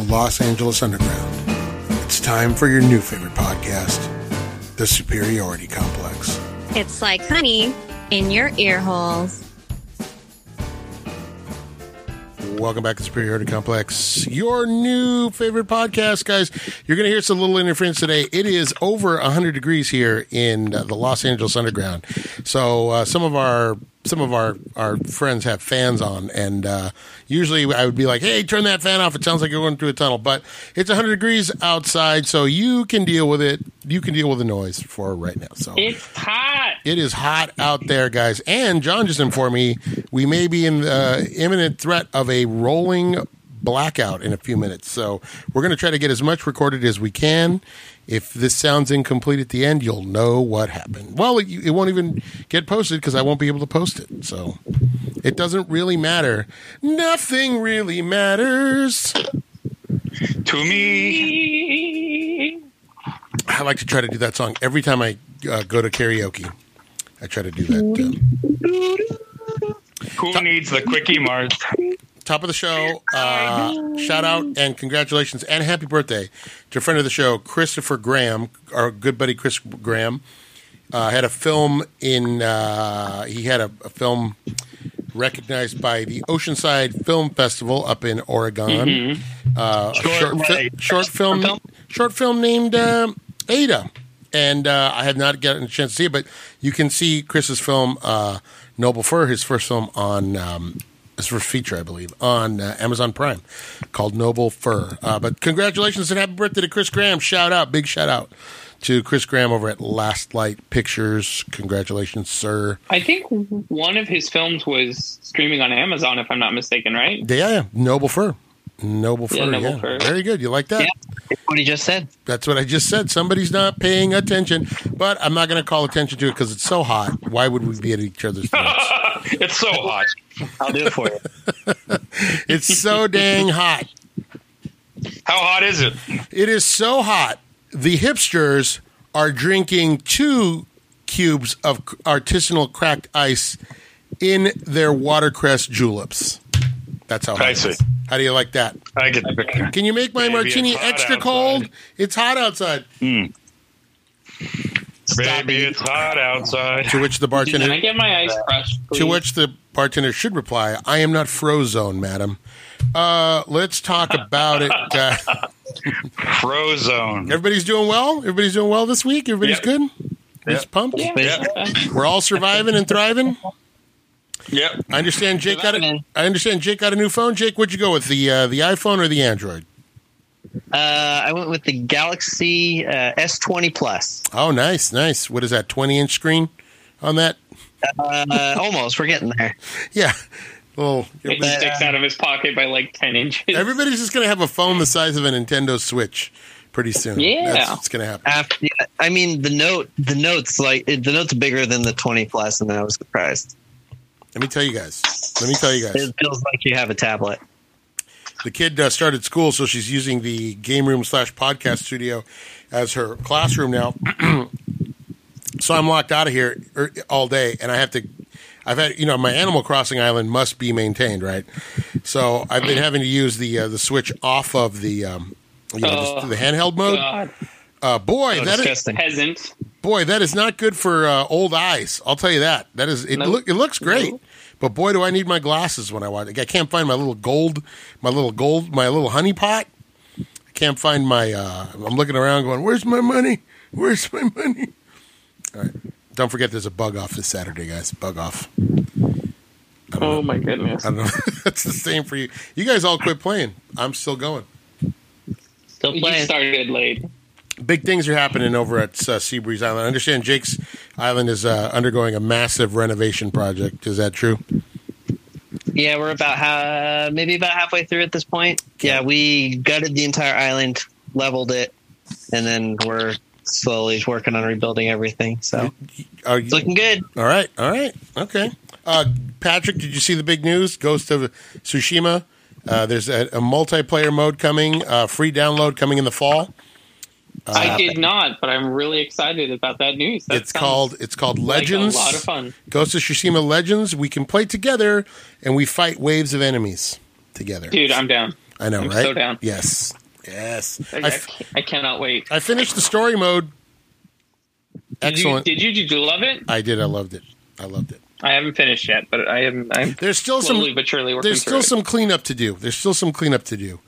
the Los Angeles Underground. It's time for your new favorite podcast, The Superiority Complex. It's like honey in your ear holes. Welcome back to Superiority Complex, your new favorite podcast, guys. You're going to hear some little interference today. It is over 100 degrees here in uh, the Los Angeles Underground. So uh, some of our some of our, our friends have fans on, and uh, usually I would be like, "Hey, turn that fan off." It sounds like you're going through a tunnel, but it's 100 degrees outside, so you can deal with it. You can deal with the noise for right now. So It's hot. it is hot out there, guys. And John just informed me we may be in uh, imminent threat of a rolling blackout in a few minutes. So we're going to try to get as much recorded as we can. If this sounds incomplete at the end, you'll know what happened. Well, it, it won't even get posted because I won't be able to post it. So it doesn't really matter. Nothing really matters. To me, I like to try to do that song every time I uh, go to karaoke. I try to do that. Uh, who needs the quickie mart? Top of the show. Uh, shout out and congratulations and happy birthday to a friend of the show, Christopher Graham, our good buddy Chris Graham. Uh, had a film in. Uh, he had a, a film recognized by the Oceanside Film Festival up in Oregon. Uh, a Short short, fi- short film, short film named uh, Ada, and uh, I have not gotten a chance to see it, but you can see Chris's film uh, Noble Fur, his first film on. Um, his first feature, I believe, on uh, Amazon Prime, called Noble Fur. Uh, but congratulations and happy birthday to Chris Graham! Shout out, big shout out to Chris Graham over at Last Light Pictures. Congratulations, sir. I think one of his films was streaming on Amazon, if I'm not mistaken, right? Yeah, yeah, Noble Fur. Noble Fur. Yeah, Yeah, Fur. Very good. You like that? Yeah. What he just said. That's what I just said. Somebody's not paying attention, but I'm not going to call attention to it because it's so hot. Why would we be at each other's throats? it's so hot. I'll do it for you. it's so dang hot. How hot is it? It is so hot. The hipsters are drinking two cubes of artisanal cracked ice in their watercress juleps. That's how I it see. is. How do you like that? I get the picture. Can you make my Baby, martini extra outside. cold? It's hot outside. Baby, it's hot outside. To which the bartender Can I bartender get my ice crushed, to which the bartender should reply, "I am not frozone, madam." Uh, let's talk about it. Uh, Frozone. everybody's doing well. Everybody's doing well this week. Everybody's Yep. good. Everybody's Yep. pumped. Yeah. Yeah. We're all surviving and thriving. Yep. I understand Jake got a, I understand Jake got a new phone. Jake, what'd you go with the uh, the iPhone or the Android? Uh, I went with the Galaxy uh, S20 Plus. Oh, nice, nice. What is that? Twenty inch screen on that? Uh, almost. We're getting there. Yeah. Well, It sticks out of his pocket by like 10 inches. everybody's just gonna have a phone the size of a Nintendo Switch pretty soon. Yeah. That's what's gonna happen. After, yeah, I mean, the note, the note's like the note's bigger than the 20 Plus, and I was surprised. Let me tell you guys. Let me tell you guys. It feels like you have a tablet. the kid uh, started school, so she's using the game room slash podcast studio as her classroom now. so I'm locked out of here er, all day, and I have to. I've had you know my Animal Crossing island must be maintained, right? So I've been having to use the uh, the switch off of the um, you know Oh, just the handheld mode. God, Uh, boy, Oh, that is disgusting. peasant. Boy that is not good for uh, old eyes. I'll tell you that. That is it. No. Look, it looks great. No. But boy, do I need my glasses when I watch it. I can't find my little gold, my little gold, my little honey pot. I can't find my. Uh, I'm looking around, going, "Where's my money? Where's my money?" All right, don't forget, there's a bug off this Saturday, guys. Bug off. Oh my goodness. I don't know. That's the same for you. You guys all quit playing. I'm still going. Still playing. You playing. started late. Big things are happening over at uh, Seabreeze Island. I understand Jake's Island is uh, undergoing a massive renovation project. Is that true? Yeah, we're about ha- maybe about halfway through at this point. Yeah, we gutted the entire island, leveled it, and then we're slowly working on rebuilding everything. So Are it's you, looking good. all right, all right, okay. Uh, Patrick, did you see the big news? Ghost of Tsushima. Uh, there's a, a multiplayer mode coming, uh, free download coming in the fall. Uh, I did not, but I'm really excited about that news. That it's called it's called like Legends. a lot of fun. Ghost of Tsushima Legends. We can play together and we fight waves of enemies together. Dude, I'm down. I know, I'm right? so down. Yes, yes. I, I, f- I cannot wait. I finished the story mode. Did you, Excellent. did you? Did you love it? I did. I loved it. I loved it. I haven't finished yet, but I am. I'm There's still some. but surely working There's still it. some cleanup to do. There's still some cleanup to do.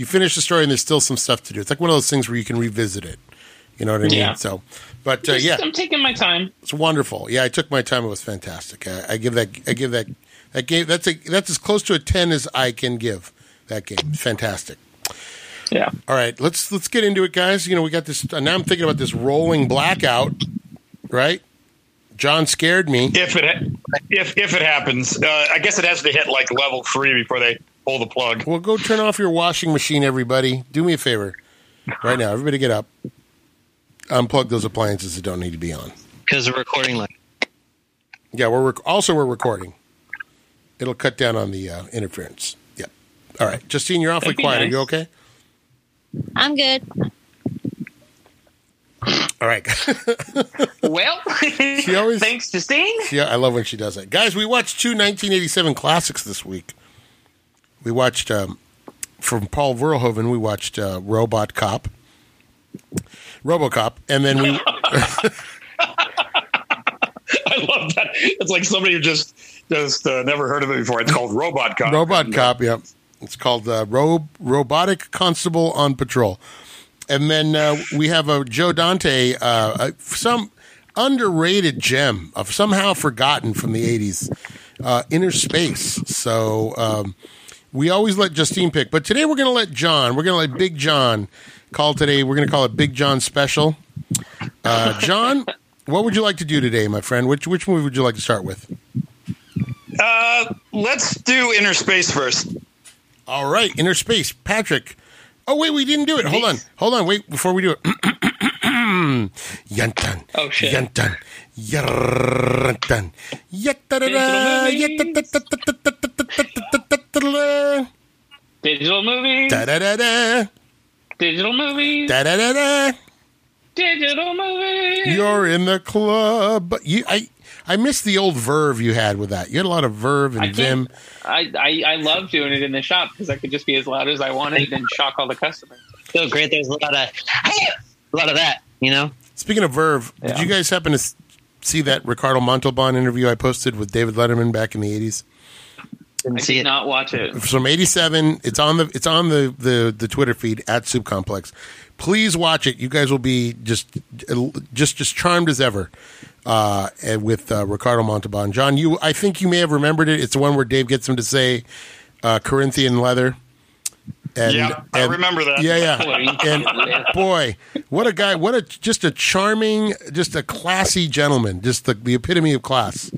You finish the story, and there's still some stuff to do. It's like one of those things where you can revisit it. You know what I mean? Yeah. So, but uh, Just- yeah, I'm taking my time. it's wonderful. Yeah, I took my time. It was fantastic. I, I give that. I give that. That game. That's a. That's as close to a ten as I can give. That game. Fantastic. Yeah. All right, let's let's get into it, guys. You know, we got this. Now I'm thinking about this rolling blackout. Right? John scared me. If it if if it happens, uh, I guess it has to hit like level three before they pull the plug. Well, go turn off your washing machine, everybody. Do me a favor, right now. Everybody, get up. Unplug those appliances that don't need to be on. Because the recording like Yeah, we're rec- also we're recording. It'll cut down on the uh, interference. Yep. All right, Justine, you're awfully That'd be quiet. Are you okay? I'm good. All right. Well, she always- thanks, Justine. yeah, I love when she does that. Guys, we watched two 1987 classics this week. We watched um, from Paul Verhoeven. We watched uh, Robot Cop, RoboCop, and then we I love that. It's like somebody who just just uh, never heard of it before. It's called Robot Cop. Robot Cop. Yep, it's called uh, Ro- Robotic Constable on Patrol. And then uh, we have a Joe Dante, uh, uh, some underrated gem of somehow forgotten from the '80s, uh, Inner Space. So um, we always let Justine pick, but today we're going to let John. We're going to let Big John call today. We're going to call it Big John Special. Uh, John, what would you like to do today, my friend? Which which movie would you like to start with? Uh, let's do Inner Space first. All right, Inner Space, Patrick. Oh wait, we didn't do it. Hold on, hold on. Wait, before we do it. Yantan. Oh, shit. Yantan. Yantan. Yatta-da-da, Da-da-da. Digital movies. Da da da da. Digital movies. Da da da da. Digital movies. You're in the club. You, I, I miss the old verve you had with that. You had a lot of verve and I vim. I, I, I love doing it in the shop because I could just be as loud as I wanted and shock all the customers. So great. There's a lot of a lot of that. You know. Speaking of verve, yeah. did you guys happen to see that Ricardo Montalban interview I posted with David Letterman back in the '80s? Didn't I see did it. not watch it. From eighty seven, it's on the it's on the, the the Twitter feed at Soup Complex. Please watch it. You guys will be just just just charmed as ever uh, and with uh, Ricardo Montalban. John, you I think you may have remembered it. It's the one where Dave gets him to say uh, Corinthian leather. And, Yeah, I remember that. Yeah, yeah. And boy, what a guy! What a just a charming, just a classy gentleman, just the, the epitome of class,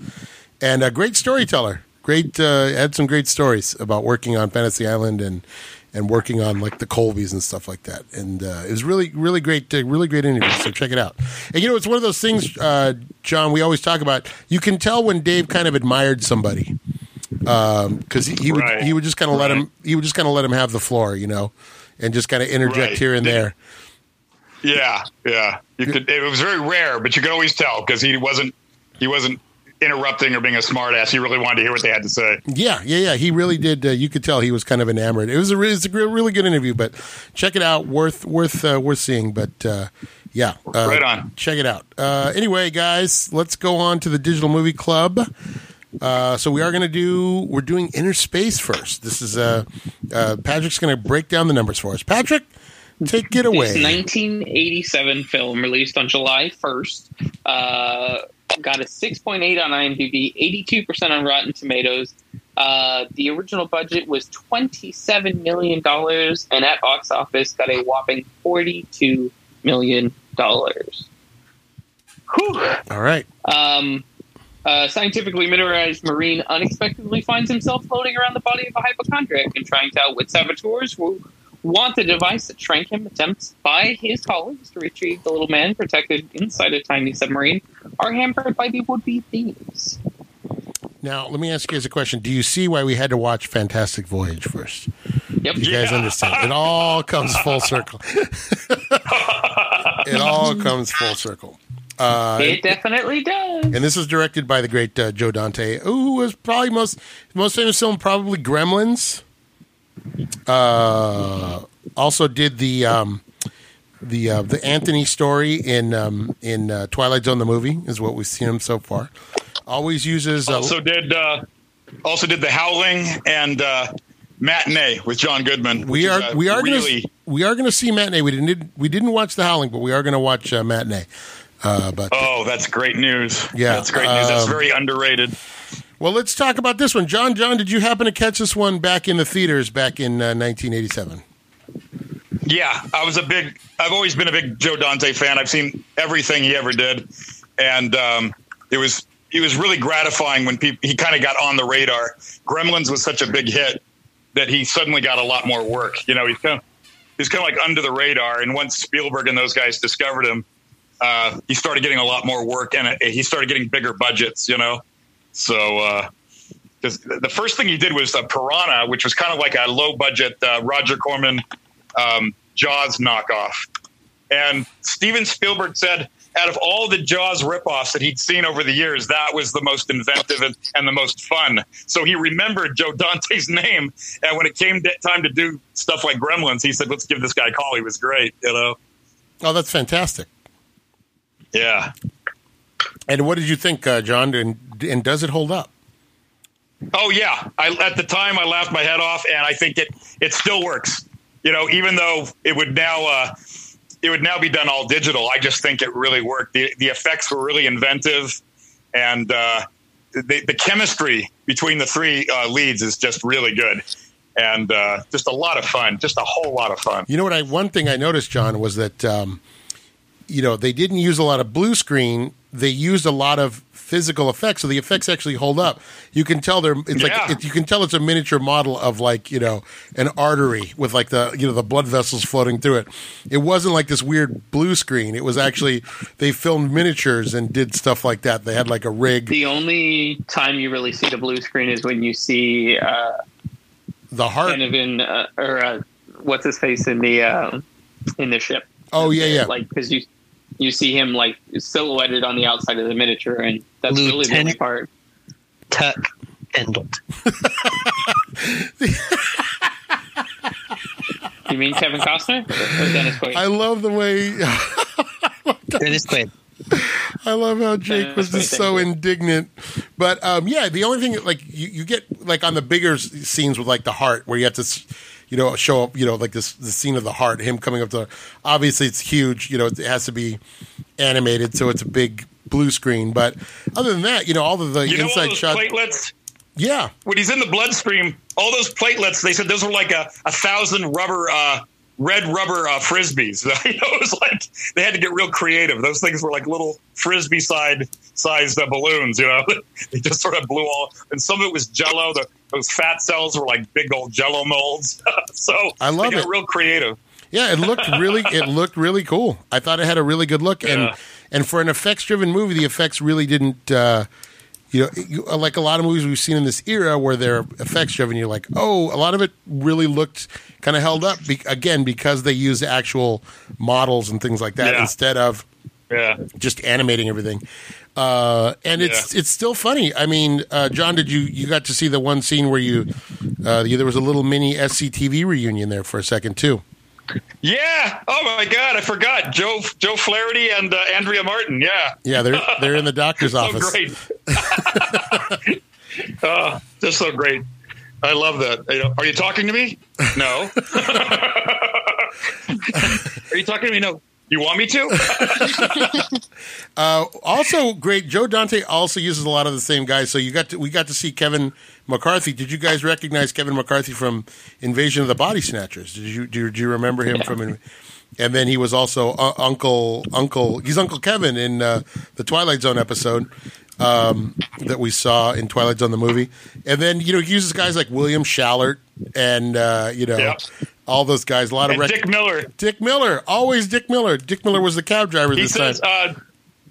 and a great storyteller. Great, uh, had some great stories about working on Fantasy Island and and working on like the Colbys and stuff like that. And uh, it was really, really great, uh, really great interview. So check it out. And you know, it's one of those things, uh, John. We always talk about. You can tell when Dave kind of admired somebody because he, he would Right. he would just kind of let him he would just kind of let him have the floor, you know, and just kind of interject Right. here and there. Yeah, yeah. You could. It was very rare, but you could always tell because he wasn't. He wasn't interrupting or being a smartass. He really wanted to hear what they had to say. Yeah, yeah, yeah. He really did. Uh, you could tell he was kind of enamored. It was a, re- it's a re- really good interview, but check it out. Worth worth uh, worth seeing. But uh, yeah, uh, Right on. Check it out. Uh, anyway, guys, let's go on to the Digital Movie Club. Uh, so we are going to do. We're doing Inner Space first. This is uh, uh, Patrick's going to break down the numbers for us. Patrick, take it This away. 1987 film released on July 1st. Uh, got a 6.8 on IMDb, 82% on Rotten Tomatoes. Uh, the original budget was $27 million, and at box office got a whopping $42 million. Whew. All right. Um, a scientifically miniaturized marine unexpectedly finds himself floating around the body of a hypochondriac and trying to outwit saboteurs who want the device that shrank him. Attempts by his colleagues to retrieve the little man protected inside a tiny submarine are hampered by the would-be thieves. Now let me ask you guys a question. Do you see why we had to watch Fantastic Voyage first? Yep. You guys understand? It all comes full circle. it all comes full circle. Uh, it definitely does. and this was directed by the great uh, Joe Dante, who was probably most most famous film probably Gremlins. Uh, also did the um, the uh, the Anthony story in um, in uh, Twilight Zone the movie is what we've seen him so far. Always uses uh, Also did uh, also did the Howling and uh, Matinee with John Goodman. we are is, uh, we are really gonna we are gonna see matinee. We didn't we didn't watch the Howling, but we are gonna watch uh, matinee. Uh, but Oh, that's great news. Yeah, that's great news. That's um, very underrated. Well, let's talk about this one, John. John, did you happen to catch this one back in the theaters back in uh, 1987? Yeah, I was a big. I've always been a big Joe Dante fan. I've seen everything he ever did, and um, it was it was really gratifying when people he kind of got on the radar. Gremlins was such a big hit that he suddenly got a lot more work. You know, he's kind of he's kind of like under the radar, and once Spielberg and those guys discovered him, uh, he started getting a lot more work, and uh, he started getting bigger budgets. You know, so. Uh, the first thing he did was uh, Piranha, which was kind of like a low budget uh, Roger Corman um, Jaws knockoff. And Steven Spielberg said, out of all the Jaws ripoffs that he'd seen over the years, that was the most inventive and, and the most fun. So he remembered Joe Dante's name. And when it came to, time to do stuff like Gremlins, he said, let's give this guy a call. He was great, you know? Oh, that's fantastic. Yeah. And what did you think, uh, John? And, and does it hold up? Oh yeah, I, at the time I laughed my head off, and I think it it still works. You know, even though it would now uh, it would now be done all digital, I just think it really worked. The the effects were really inventive, and uh, the the chemistry between the three uh, leads is just really good, and uh, just a lot of fun, just a whole lot of fun. You know what? I one thing I noticed, John, was that um, you know they didn't use a lot of blue screen. They used a lot of physical effects, so the effects actually hold up. You can tell they're it's Yeah. like it, you can tell it's a miniature model of like you know an artery with like the you know the blood vessels floating through it. It wasn't like this weird blue screen. It was actually they filmed miniatures and did stuff like that. They had like a rig, The only time you really see the blue screen is when you see uh, the heart. Donovan uh, or uh, what's his face in the uh, in the ship. Oh yeah, yeah. Like because you you see him like silhouetted on the outside of the miniature, and that's really the only part. Tuck Pendleton. You mean Kevin Costner or Dennis Quaid? I love the way Dennis Quaid. I love how Jake was just so indignant. But um, yeah, the only thing like you, you get like on the bigger scenes with like the heart where you have to, s- you know, show up, you know, like this the scene of the heart, him coming up to. Obviously, it's huge. You know, it has to be animated, so it's a big blue screen. But other than that, you know, all of the You inside those shots. platelets Yeah, when he's in the bloodstream, all those platelets, they said those were like a, a thousand rubber, uh, red rubber uh, frisbees. you know, it was like they had to get real creative. Those things were like little frisbee side sized uh, balloons. You know, they just sort of blew all, and some of it was Jello. The, those fat cells were like big old Jello molds. so I love they got it. Real creative. Yeah, it looked really it looked really cool. I thought it had a really good look, and Yeah. and for an effects driven movie, the effects really didn't. Uh, you know, you, like a lot of movies we've seen in this era where they're effects driven, you're like, oh, a lot of it really looked kind of held up. Be- again, because they use actual models and things like that Yeah. instead of Yeah. just animating everything. Uh, and it's Yeah. it's still funny. I mean, uh, John, did you you got to see the one scene where you uh, there was a little mini SCTV reunion there for a second too? Yeah. Oh my God, I forgot Joe Joe Flaherty and uh, Andrea Martin. Yeah. Yeah, they're they're in the doctor's so office. great. oh, just so great. I love that. Are you talking to me? No. Are you talking to me? No. You want me to? Uh, also great. Joe Dante also uses a lot of the same guys. So you got to, we got to see Kevin McCarthy. Did you guys recognize Kevin McCarthy from Invasion of the Body Snatchers? Did you do, do you remember him from? And then he was also uh, Uncle Uncle. He's Uncle Kevin in uh, the Twilight Zone episode um, that we saw in Twilight Zone the movie. And then you know he uses guys like William Schallert and uh, you know Yep. All those guys. A lot of rec- Dick Miller. Dick Miller, always Dick Miller. Dick Miller was the cab driver He this says. time. Uh,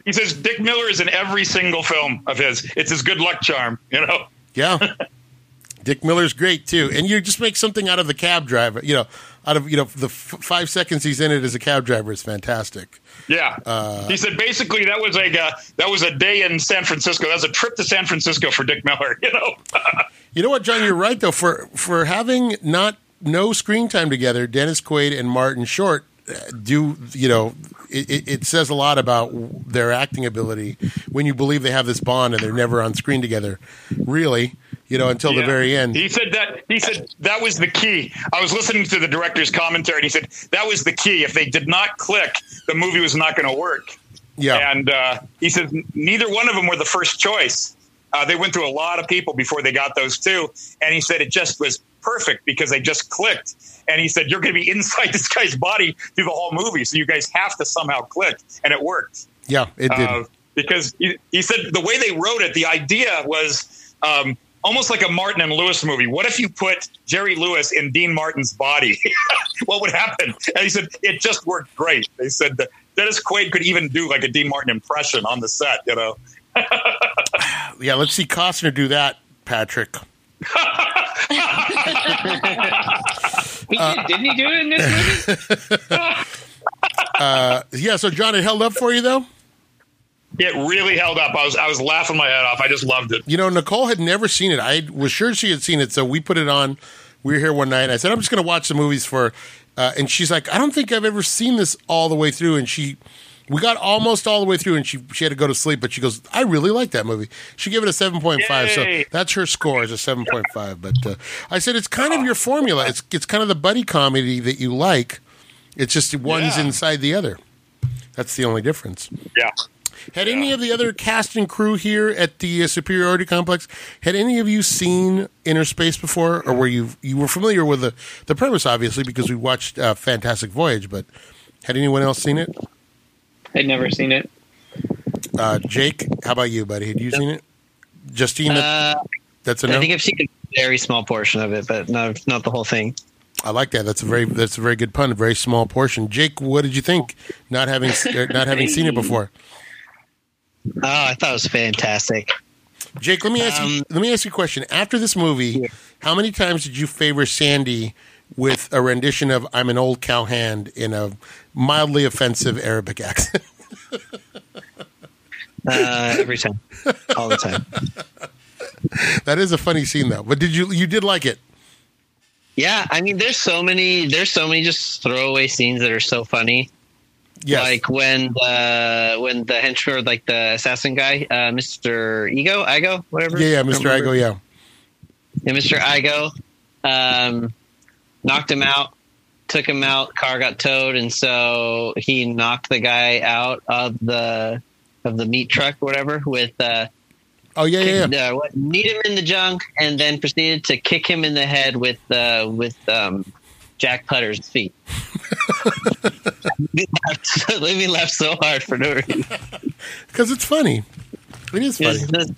he says Dick Miller is in every single film of his. It's his good luck charm. You know. Yeah. Dick Miller's great too, and you just make something out of the cab driver. You know, out of you know the f- five seconds he's in it as a cab driver is fantastic. Yeah, Uh, he said basically that was a uh, that was a day in San Francisco. That was a trip to San Francisco for Dick Miller. You know, You know what, John? You're right though. For for having not no screen time together, Dennis Quaid and Martin Short uh, do you know it, it, says a lot about their acting ability when you believe they have this bond and they're never on screen together really you know until the very end He said that he said that was the key. I was listening to the director's commentary, and he said that was the key. If they did not click, the movie was not going to work. yeah And uh, he said neither one of them were the first choice. Uh, they went through a lot of people before they got those two, and he said it just was perfect because they just clicked. And he said you're going to be inside this guy's body through the whole movie, so you guys have to somehow click, and it worked. yeah it did Uh, because he, he said the way they wrote it, the idea was um, almost like a Martin and Lewis movie. What if you put Jerry Lewis in Dean Martin's body? what would happen? And he said it just worked great. They said that Dennis Quaid could even do like a Dean Martin impression on the set. You know, yeah let's see Costner do that Patrick He did, didn't he do it in this movie? yeah so John it held up for you though it really held up. I was I was laughing my head off. I just loved it. You know, Nicole had never seen it. I was sure she had seen it, so we put it on. We were here one night, and I said, "I'm just going to watch the movies for." Uh, and she's like, "I don't think I've ever seen this all the way through." And she, we got almost all the way through, and she she had to go to sleep. But she goes, "I really like that movie." She gave it a seven point five, so that's her score is a seven point five. But uh, I said it's kind of your formula. It's it's kind of the buddy comedy that you like. It's just one's Yeah. inside the other. That's the only difference. Yeah. Had any of the other cast and crew here at the uh, Superiority Complex? Had any of you seen Inner Space before, or were you you were familiar with the the premise, obviously, because we watched uh, Fantastic Voyage? But had anyone else seen it? I'd never seen it. Uh, Jake, how about you, buddy? Had you seen it? Justine, Uh, that's a I no. think I've seen a very small portion of it, but no, not the whole thing. I like that. That's a very that's a very good pun. A very small portion. Jake, what did you think? Not having er, not having seen it before. Oh, I thought it was fantastic. Jake, let me ask you. Um, Let me ask you a question. After this movie, how many times did you favor Sandy with a rendition of "I'm an old cowhand" in a mildly offensive Arabic accent? Uh, every time, all the time. that is a funny scene, though. But did you you did like it? Yeah, I mean, there's so many, there's so many just throwaway scenes that are so funny. Yes. Like when the when the henchman, like the assassin guy, uh, Mister Ego, Igoe, whatever. yeah, yeah, Mr. remember. Igoe, yeah. Yeah, Mr. Igoe um, knocked him out, took him out. Car got towed, and so he knocked the guy out of the of the meat truck, or whatever, with uh, Oh yeah, yeah, yeah. uh, what, kneed him in the junk, and then proceeded to kick him in the head with uh, with um, Jack Putter's feet. Let me laugh so hard for no reason. Because it's funny. It is funny. It's just-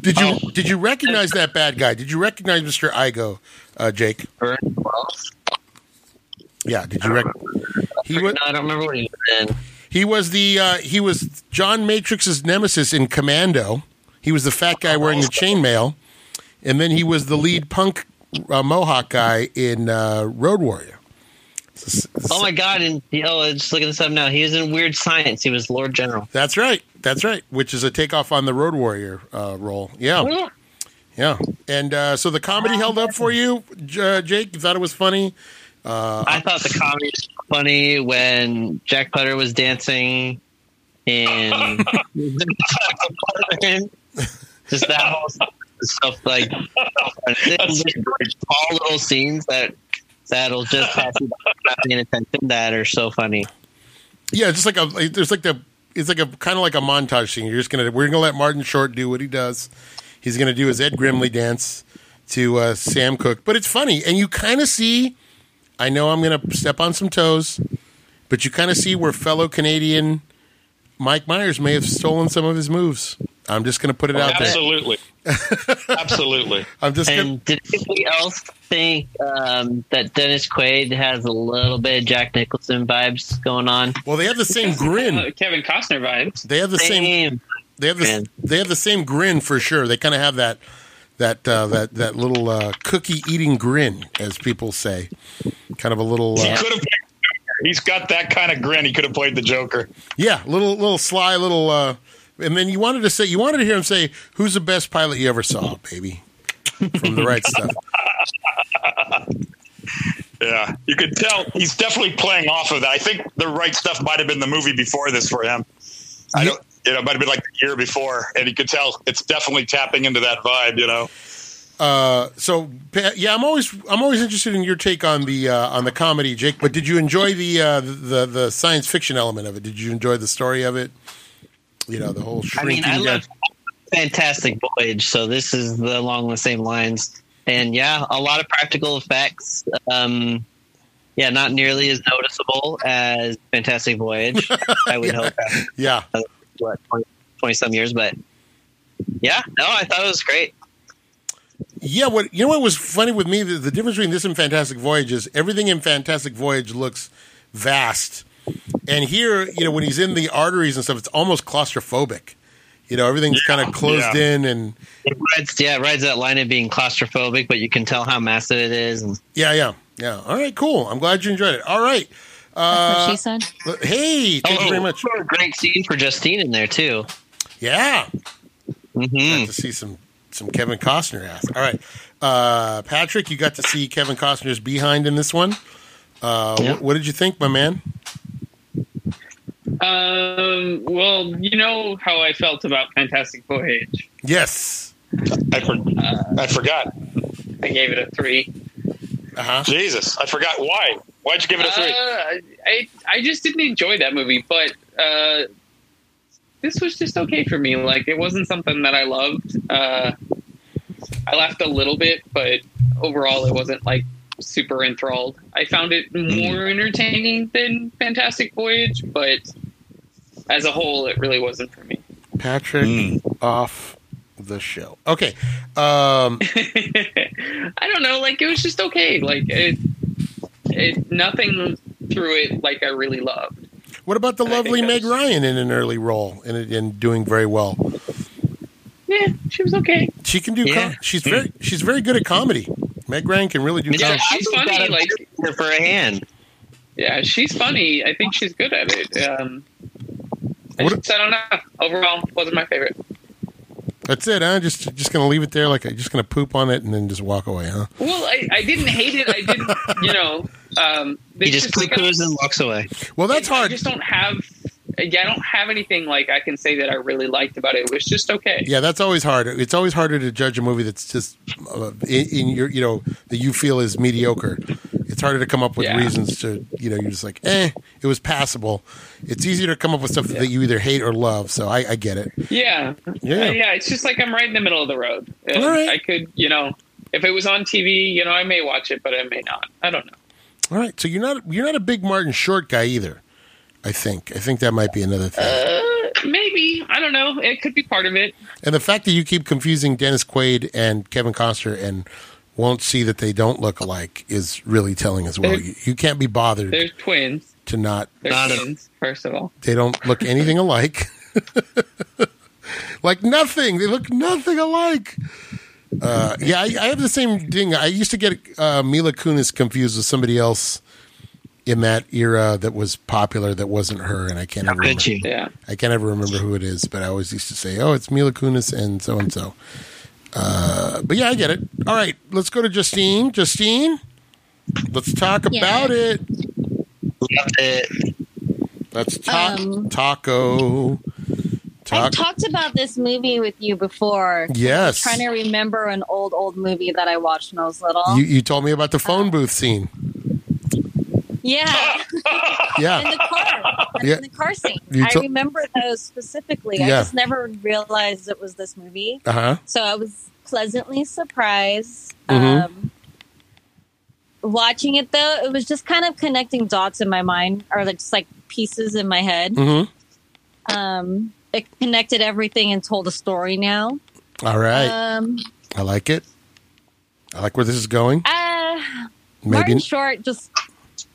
Did you Oh. did you recognize that bad guy? Did you recognize Mr. Igoe, uh, Jake? Yeah. Did you? Rec- he was no, I don't remember what he was in. he was the uh, he was John Matrix's nemesis in Commando. He was the fat guy wearing the chainmail, and then he was the lead punk uh, Mohawk guy in uh, Road Warrior. Oh my god! And oh, just looking this up now. He was in Weird Science. He was Lord General. That's right. That's right. Which is a takeoff on the Road Warrior uh, role. Yeah, yeah. And uh, so the comedy held up for you, uh, Jake. You thought it was funny. I thought the comedy was funny when Jack Putter was dancing in just that whole stuff like all little scenes that that'll just pass you by without paying attention that are so funny. Yeah, just like a like, there's like the it's like a kind of like a montage scene. You're just gonna we're gonna let Martin Short do what he does. He's gonna do his Ed Grimley dance to uh, Sam Cooke, but it's funny, and you kind of see. I know I'm gonna step on some toes, but you kind of see where fellow Canadian Mike Myers may have stolen some of his moves. I'm just gonna put it out there. Absolutely. Absolutely. I'm just gonna. And did anybody else think um, that Dennis Quaid has a little bit of Jack Nicholson vibes going on? Well, they have the same Uh, grin. Kevin Costner vibes. They have the same. Same. They have the Man. they have the same grin for sure. They kind of have that that uh, that that little uh, cookie eating grin, as people say. Kind of a little He uh, could have. He's got that kind of grin. He could have played the Joker. yeah, little little sly little. And then you wanted to say you wanted to hear him say, "Who's the best pilot you ever saw, baby?" From the right stuff. Yeah, you could tell he's definitely playing off of that. I think the right stuff might have been the movie before this for him. I don't, you know, it might have been like the year before, and you could tell it's definitely tapping into that vibe. You know, Uh, so yeah, I'm always I'm always interested in your take on the uh, on the comedy, Jake. But did you enjoy the uh, the the science fiction element of it? Did you enjoy the story of it? You know, the whole I shrinking. mean, I love Fantastic Voyage, so this is the, along the same lines. And yeah, a lot of practical effects. Um, yeah, not nearly as noticeable as Fantastic Voyage. I would hope. After, yeah, what 20, 20 some years, but yeah, no, I thought it was great. yeah. What you know? What was funny with me? The, the difference between this and Fantastic Voyage is everything in Fantastic Voyage looks vast, and here, you know, when he's in the arteries and stuff, it's almost claustrophobic. You know, everything's kind of closed yeah. in, and It rides, yeah, it rides that line of being claustrophobic, but you can tell how massive it is. And yeah, yeah, yeah. All right, cool. I'm glad you enjoyed it. All right. That's Uh, what she said. hey, thank you very much. Oh, a great scene for Justine in there too. Yeah, hmm to see some some Kevin Costner ass. All right, uh, Patrick, you got to see Kevin Costner's behind in this one. Uh, Yeah. what, what did you think, my man? Um, well, you know how I felt about Fantastic Voyage. Yes. I for, I forgot. I gave it a three. Uh huh. Jesus, I forgot why. Why'd you give it a three? Uh, I I just didn't enjoy that movie, but uh, this was just okay for me. Like it wasn't something that I loved. Uh, I laughed a little bit, but overall, it wasn't like super enthralled. I found it more entertaining than Fantastic Voyage, but as a whole, it really wasn't for me. Patrick Mm. off the show. Okay. Um, I don't know. Like it was just okay. Like it, it nothing through it like I really loved. what about the I lovely Meg that's- Ryan in an early role and, and doing very well? Yeah, she was okay. She can do. Yeah. Com- she's very. She's very good at comedy. Meg Ryan can really do. Yeah, comedy. she's funny, got a like- for a hand. Yeah, she's funny. I think she's good at it. Um, I, What- just, I don't know. Overall, wasn't my favorite. That's it, huh? Just just gonna leave it there, like I just gonna poop on it and then just walk away, huh? Well, I, I didn't hate it. I didn't, you know. Um, He it's just poo like poos and walks away. Well, that's I hard. just don't have. Yeah, I don't have anything like I can say that I really liked about it. It was just okay. Yeah, that's always hard. It's always harder to judge a movie that's just uh, in, in your, you know, that you feel is mediocre. It's harder to come up with Yeah. reasons to, you know, you're just like, eh, it was passable. It's easier to come up with stuff that you either hate or love. So I, I get it. Yeah, Yeah. Uh, yeah. It's just like I'm right in the middle of the road. And All right. I could, you know, if it was on TV, you know, I may watch it, but I may not. I don't know. All right, so you're not you're not a big Martin Short guy either. I think I think that might be another thing. Uh, maybe I don't know. It could be part of it. and the fact that you keep confusing Dennis Quaid and Kevin Costner and won't see that they don't look alike is really telling as well. You, you can't be bothered They're twins. to not They're Not a- twins. First of all, they don't look anything alike. like nothing. They look nothing alike. Uh, yeah, I, I have the same thing. I used to get uh, Mila Kunis confused with somebody else in that era that was popular that wasn't her, and I can't ever remember. Yeah. I can't ever remember who it is, but I always used to say, "Oh, it's Mila Kunis and so and so." But yeah, I get it. All right, let's go to Justine. Justine, let's talk Yeah. about it. Loved it. Let's talk Um, taco. I've talked about this movie with you before. Yes. trying to remember an old, old movie that I watched when I was little. You, you told me about the phone booth scene. Yeah, yeah. in the car, Yeah. in the car scene. You I remember those specifically. I just never realized it was this movie. uh huh. So I was pleasantly surprised. Mhm. Um, watching it though, it was just kind of connecting dots in my mind, or like, just like pieces in my head. Mm-hmm. Um, it connected everything and told a story now. All right, Um, I like it. I like where this is going. uh, Maybe Martin Short just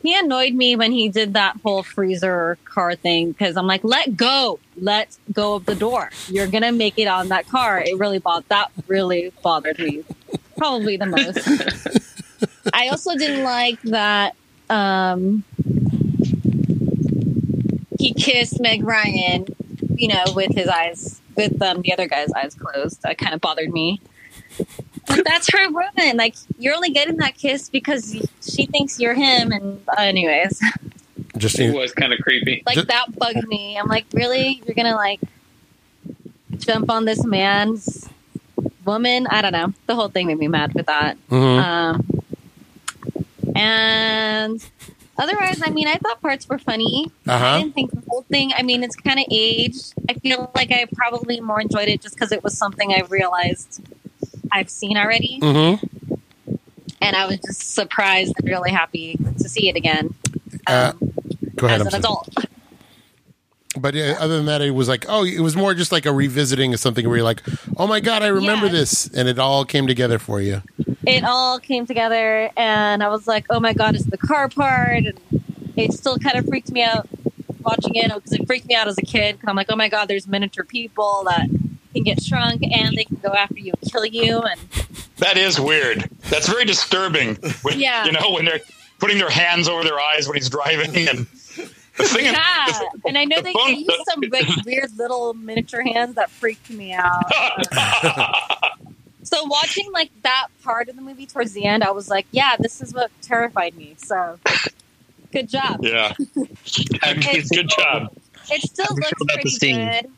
he annoyed me when he did that whole freezer car thing because I'm like, let go, let go of the door. You're gonna make it on that car. It really bothered that really bothered me, probably the most. I also didn't like that um, he kissed Meg Ryan, you know, with his eyes with um, the other guy's eyes closed. That kind of bothered me. But that's her woman. Like you're only getting that kiss because she thinks you're him. And uh, anyways, Just It was kind of creepy. like Just- that bugged me. I'm like, really? You're gonna like jump on this man's woman? I don't know. The whole thing made me mad with that. Mhm. Um, and otherwise, I mean, I thought parts were funny. I Uh-huh. didn't think the whole thing. I mean, it's kind of aged. I feel like I probably more enjoyed it just because it was something I realized I've seen already, Mm-hmm. and I was just surprised and really happy to see it again. Uh, Um, Go ahead. as I'm an sorry. adult, But uh, other than that, it was like, oh, it was more just like a revisiting of something where you're like, oh my god, I remember Yeah. this, and it all came together for you. it all came together, and I was like, "Oh my god, it's the car part!" And it still kind of freaked me out watching it because it freaked me out as a kid. Cause I'm like, "Oh my god, there's miniature people that can get shrunk and they can go after you and kill you." And That is weird. That's very disturbing. When, Yeah. You know, when they're putting their hands over their eyes when he's driving, and the thing is, yeah, and I know the they, phone- they use some like, weird little miniature hands that freaked me out. So watching like that part of the movie towards the end, I was like, "Yeah, this is what terrified me." So, good job. yeah, Okay. good job. It still How do you looks feel pretty good.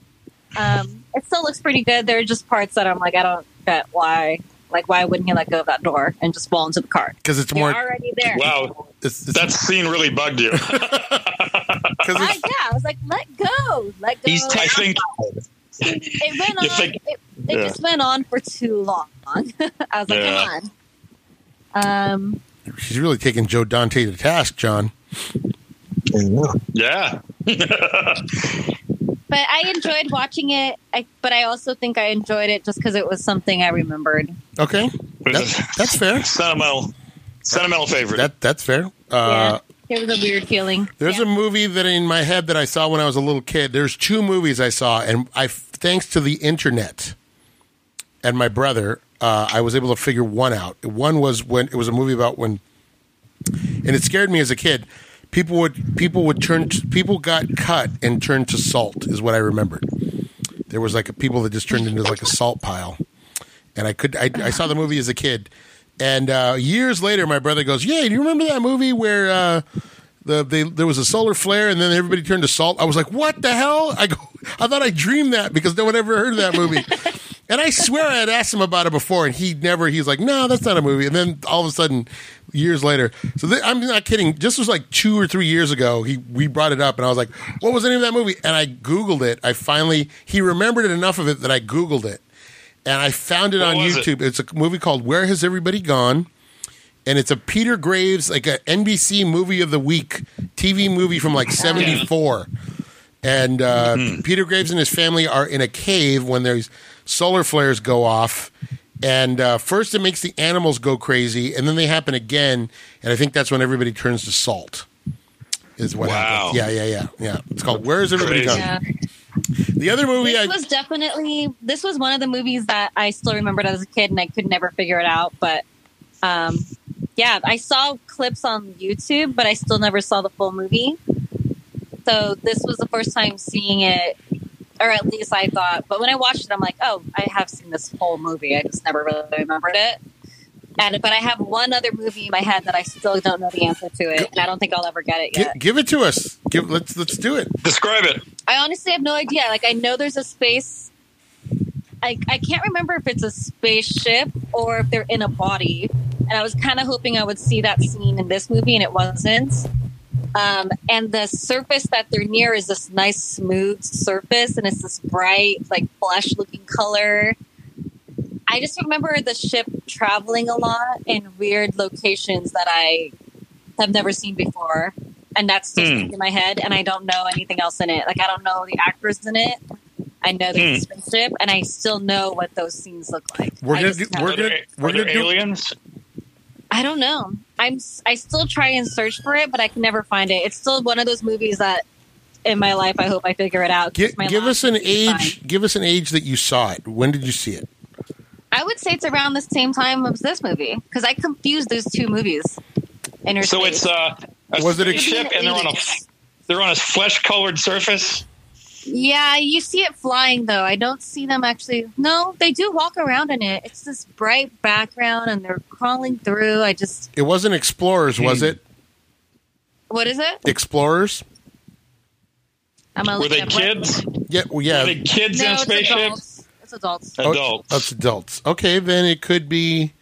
Um, it still looks pretty good. There are just parts that I'm like, I don't get why. Like, why wouldn't he let go of that door and just fall into the car? Because it's You're more. already there. Wow, It's, it's, that scene really bugged you. 'cause I, it's, yeah, I was like, let go, let go. He's I think it went on. Think- it it yeah. just went on for too long. I was like, Yeah. come on. Um, she's really taking Joe Dante to task, John. yeah. but I enjoyed watching it. I, but I also think I enjoyed it just because it was something I remembered. Okay, It that, that's fair. sentimental, sentimental favorite. That that's fair. Uh, yeah, it was a weird feeling. There's yeah. a movie that in my head that I saw when I was a little kid. There's two movies I saw, and I, thanks to the internet and my brother, uh, I was able to figure one out. One was when it was a movie about when, and it scared me as a kid. People would people would turn to, people got cut and turned to salt is what I remembered. There was like a, people that just turned into like a salt pile, and I could I, I saw the movie as a kid, and uh, years later my brother goes, "Yeah, do you remember that movie where?" Uh, the they, there was a solar flare and then everybody turned to salt. I was like, "What the hell?" I go, I thought I dreamed that because no one ever heard of that movie. and I swear I had asked him about it before, and he never. He's like, "No, that's not a movie." And then all of a sudden, years later, so th- I'm not kidding. This was like two or three years ago. He we brought it up, and I was like, "What was the name of that movie?" And I googled it. I finally he remembered it enough of it that I googled it, and I found it What on was it? YouTube. It's a movie called "Where Has Everybody Gone." and it's a Peter Graves like a NBC movie of the week TV movie from like '74. And uh, Peter Graves and his family are in a cave when there's solar flares go off. And uh, first, it makes the animals go crazy, and then they happen again. And I think that's when everybody turns to salt. Is what Wow. happens. Yeah, yeah, yeah, yeah. It's called "Where Is Everybody Going." Yeah. The other movie, I, This was definitely this was one of the movies that I still remembered as a kid, and I could never figure it out. But um, yeah, I saw clips on YouTube, but I still never saw the full movie. So this was the first time seeing it, or at least I thought. But when I watched it, I'm like, oh, I have seen this whole movie. I just never really remembered it. And but I have one other movie in my head that I still don't know the answer to it, and I don't think I'll ever get it gi- yet. give it to us. Give let's let's do it. Describe it. I honestly have no idea. Like I know there's a space. I I can't remember if it's a spaceship or if they're in a body. And I was kind of hoping I would see that scene in this movie, and it wasn't. Um, and the surface that they're near is this nice smooth surface, and it's this bright, like flesh-looking color. I just remember the ship traveling a lot in weird locations that I have never seen before and that's still Hmm. stuck in my head and i don't know anything else in it like i don't know the actors in it i know the Hmm. spaceship and i still know what those scenes look like We're I gonna do- know. we're Are there, gonna- we're are there gonna do- aliens? I don't know i'm I still try and search for it but i can never find it it's still one of those movies that in my life i hope i figure it out. Gi- my give us an movie is fine. age. Give us an age that you saw it. When did you see it? i would say it's around the same time as this movie because i confused those two movies So Space. it's uh, a Was it a- ship, and they're on a they're on a flesh colored surface. Yeah, you see it flying though. I don't see them actually. No, they do walk around in it. It's this bright background, and they're crawling through. I just It wasn't Explorers, was Hmm. it? what is it? Explorers? I'm gonna Were they it up. Kids? Yeah, well, yeah. Were they kids No, in a it's spaceship? adults. It's adults. Oh, Adults. That's adults. Okay, then it could be.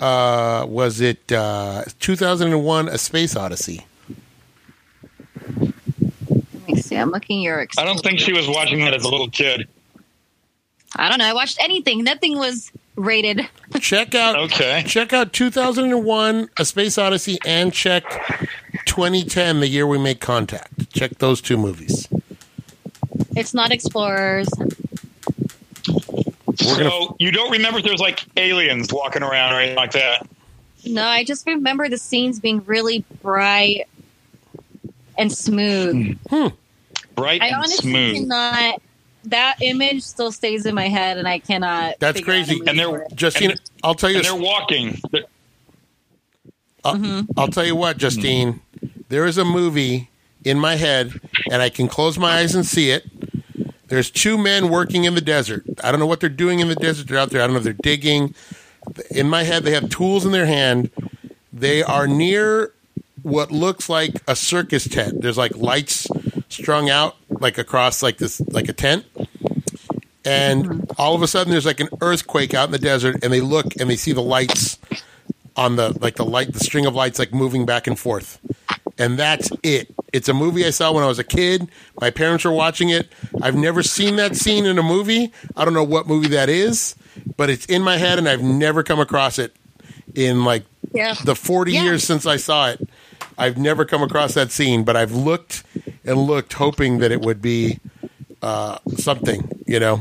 Uh, was it uh, 2001: A Space Odyssey? Let me see. I'm looking your. I don't think she was watching that as a little kid. I don't know. I watched anything. Nothing was rated. Check out. Okay. Check out 2001: A Space Odyssey, and check 2010, the year we made contact. Check those two movies. It's not Explorers. We're so gonna- you don't remember if there's like aliens walking around or anything like that? No, I just remember the scenes being really bright and smooth. Hmm. Hmm. Bright I and honestly smooth. cannot. That image still stays in my head, and I cannot. That's figure out crazy. And they're- for. Justine, And- I'll tell you. And they're walking. I'll, Mm-hmm. I'll tell you what, Justine. There is a movie in my head, and I can close my eyes and see it. There's two men working in the desert. I don't know what they're doing in the desert. They're out there. I don't know if they're digging. In my head, they have tools in their hand. They are near what looks like a circus tent. There's like lights strung out like across like this like a tent. And mm-hmm. all of a sudden there's like an earthquake out in the desert and they look and they see the lights on the like the light the string of lights like moving back and forth. And that's it. It's a movie i saw when i was a kid. My parents were watching it. I've never seen that scene in a movie. I don't know what movie that is but it's in my head and i've never come across it in like Yeah. the 40 Yeah. years since i saw it i've never come across that scene but i've looked and looked hoping that it would be uh, something you know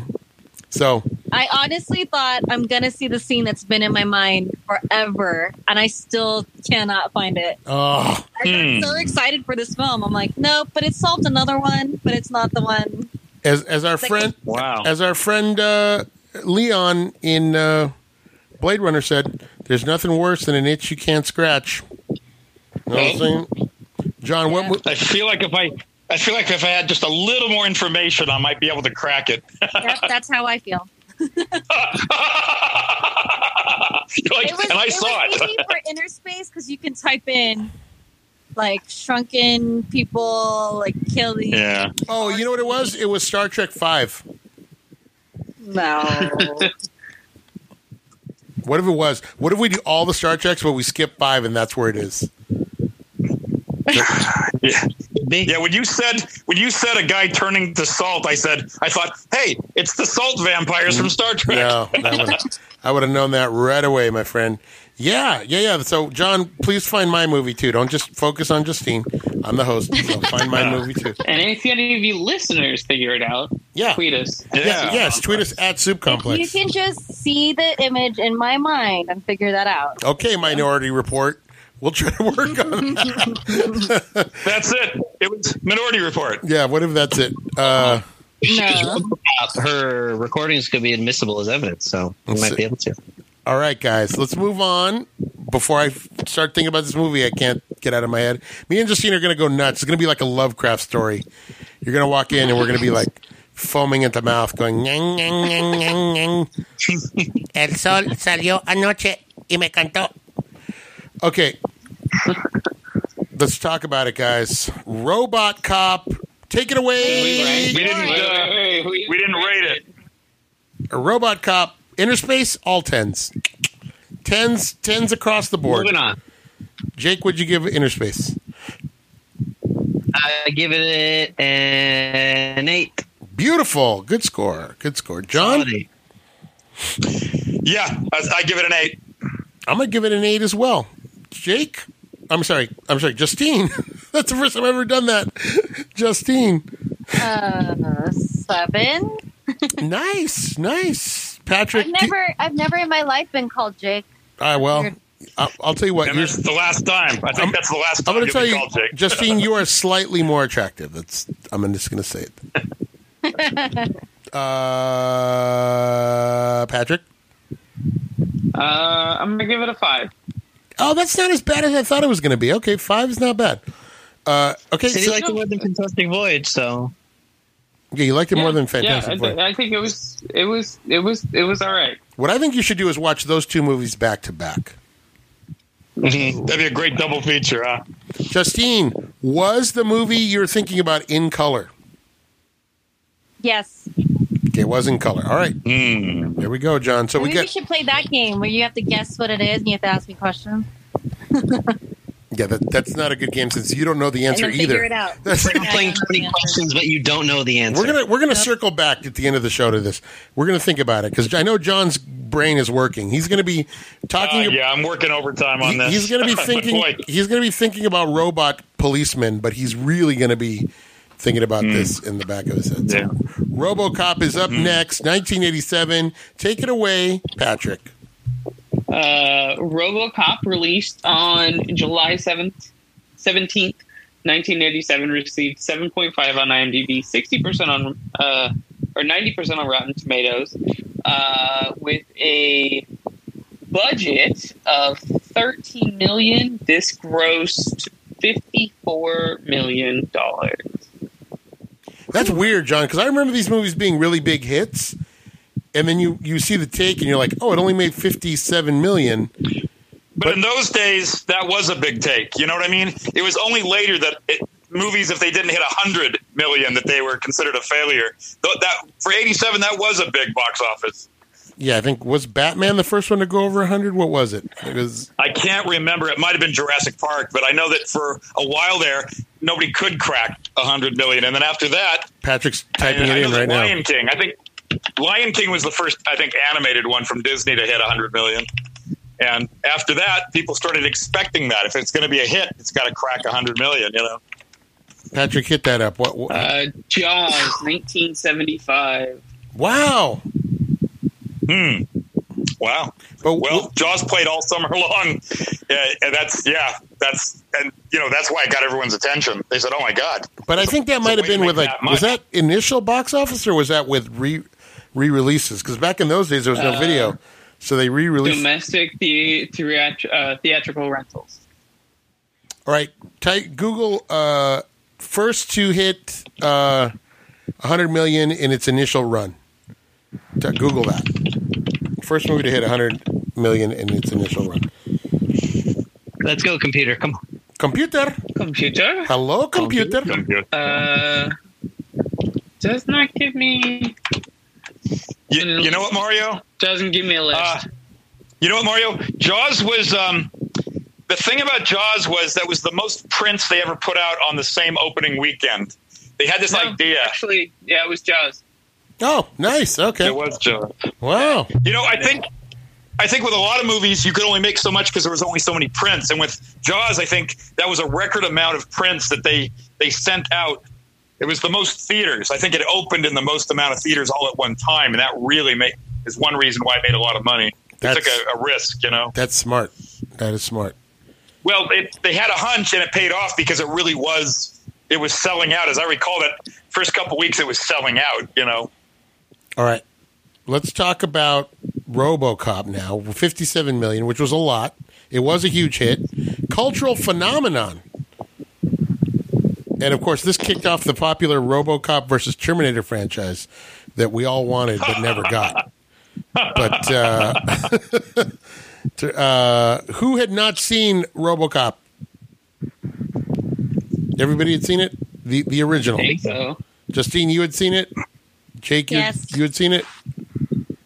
so I honestly thought I'm gonna see the scene that's been in my mind forever, and I still cannot find it. oh I got so excited for this film. I'm like, nope, but it solved another one, but it's not the one. as as our like- friend Wow. as our friend uh, Leon in uh, Blade Runner said, "There's nothing worse than an itch you can't scratch." You know what I'm saying? John, what? Yeah. I feel like if I, I feel like if I had just a little more information, I might be able to crack it. Yep, that's how I feel. You're like, It was, and I it saw was it. easy for InnerSpace because you can type in like shrunken people, like killing. yeah. Oh, you know what it was? It was Star Trek Five. No. What if it was? What if we do all the Star Treks, but we skip five, and that's where it is? Yeah. Yeah, when you said when you said a guy turning to salt, I said I thought, hey, it's the salt vampires from Star Trek. No, that would, I would have known that right away, my friend. Yeah, yeah, yeah. So, John, please find my movie too. Don't just focus on Justine. I'm the host, so find my movie too. And if any of you listeners figure it out, Yeah, tweet us. Yeah. yeah, yes. Tweet us at Soup if Complex. you can just see the image in my mind and figure that out. Okay, Minority Report. We'll try to work on that. That's it. It was Minority Report. Yeah, what if that's it? Uh, No. Her recordings could be admissible as evidence, so we might see. be able to. all right, guys, let's move on. Before I start thinking about this movie, I can't get out of my head. Me and Justine are going to go nuts. It's going to be like a Lovecraft story. You're going to walk in, and we're going to be like foaming at the mouth, going, "Nyang, nyang, nyang, nyang, nyang. El sol salió anoche y me cantó. Okay. Let's talk about it, guys. RoboCop, take it away. We didn't. Wait, Uh, we didn't rate it. A Robot Cop, InnerSpace, all tens. Tens, tens across the board. Moving on. Jake, would you give InnerSpace? I give it an eight. Beautiful. Good score. Good score. John, Yeah, I, I give it an eight. I'm going to give it an eight as well. Jake? I'm sorry. I'm sorry. Justine. That's the first time I've ever done that. Justine. Uh, seven. Nice. Nice. Patrick. I've never, I've never in my life been called Jake. Ah, well, Weird. I'll, I'll tell you what. And You're, the last time. I think I'm- that's the last I'm going to tell you, called Jake. Justine, you are slightly more attractive. That's. I'm just going to say it. uh, Patrick. Uh, I'm gonna give it a five. Oh, that's not as bad as I thought it was going to be. Okay, five is not bad. Uh, okay, City so- like the more than contesting voyage, so Yeah, you liked it more than yeah, Fantastic I, Four. th- I think it was it was it was it was all right. What I think you should do is watch those two movies back to back. That'd be a great double feature, huh? Justine, was the movie you're thinking about in color? Yes. Okay, it was in color. All right. Hmm. There we go, John. So we Maybe we get should play that game where you have to guess what it is and you have to ask me questions. yeah. That, that's not a good game since you don't know the answer then figure either. it out. That's Yeah, playing 20 questions, but you don't know the answer. We're gonna we're gonna circle back at the end of the show to this. We're gonna think about it because I know John's brain is working. He's gonna be talking. Uh, yeah, I'm working overtime on he- this. he's gonna be thinking. he's gonna be thinking about robot policemen, but he's really gonna be thinking about this in the back of his head. So, Yeah. RoboCop is up next, 1987. Take it away, Patrick. Uh, RoboCop released on July seventh, seventeenth, nineteen eighty seven, received seven point five on IMDb, sixty percent on uh, or ninety percent on Rotten Tomatoes, uh, with a budget of thirteen million. This grossed fifty four million dollars. That's weird, John, because I remember these movies being really big hits, and then you you see the take and you're like, oh, it only made 57 million. But in those days, that was a big take. You know what I mean? It was only later that it, movies, if they didn't hit hundred million, that they were considered a failure. That for '87, that was a big box office. Yeah, I think was Batman the first one to go over 100. What was it? It was I can't remember. It might have been Jurassic Park, but I know that for a while there, nobody could crack hundred million, and then after that, Patrick's typing I, it I in right that now. Lion King. I think Lion King was the first, I think, animated one from Disney to hit 100 million. And after that, people started expecting that if it's going to be a hit, it's got to crack 100 million. You know, Patrick, hit that up. What? what Uh, Jaws, nineteen seventy five. wow. Hmm. Wow. But Well, Jaws played all summer long, yeah, and that's yeah, that's and you know that's why it got everyone's attention. They said, "Oh my god!" but I think that might have been with like that was that initial box office or was that with re re releases? Because back in those days there was no Uh, video, so they re released. Domestic the, theatr- uh, theatrical rentals. All right, type Google uh, first to hit uh, 100 million in its initial run. T- Google that. First movie to hit 100 million in its initial run. Let's go, computer. Come on. Computer. Computer Hello, computer. uh, does not give me You, you know what, Mario? doesn't give me a list. Uh, you know what, Mario? Jaws was um, the thing about Jaws was that was the most prints they ever put out on the same opening weekend. They had this No, idea. Actually, yeah, it was Jaws. Oh, nice. Okay. It was Jaws. Wow. You know, I think I think with a lot of movies you could only make so much because there was only so many prints, and with Jaws, I think that was a record amount of prints that they they sent out. It was the most theaters. I think it opened in the most amount of theaters all at one time, and that really made is one reason why it made a lot of money. They took a, a risk, you know. That's smart. That is smart. Well, it, they had a hunch, and it paid off because it really was. It was selling out, as I recall. That first couple weeks, it was selling out. You know. All right. Let's talk about RoboCop now. 57 million, which was a lot. It was a huge hit. Cultural phenomenon. And of course, this kicked off the popular RoboCop versus Terminator franchise that we all wanted but never got. But uh, uh, who had not seen RoboCop? Everybody had seen it. The the original. I think so. Justine, you had seen it. Jake, you, Yes. you had seen it.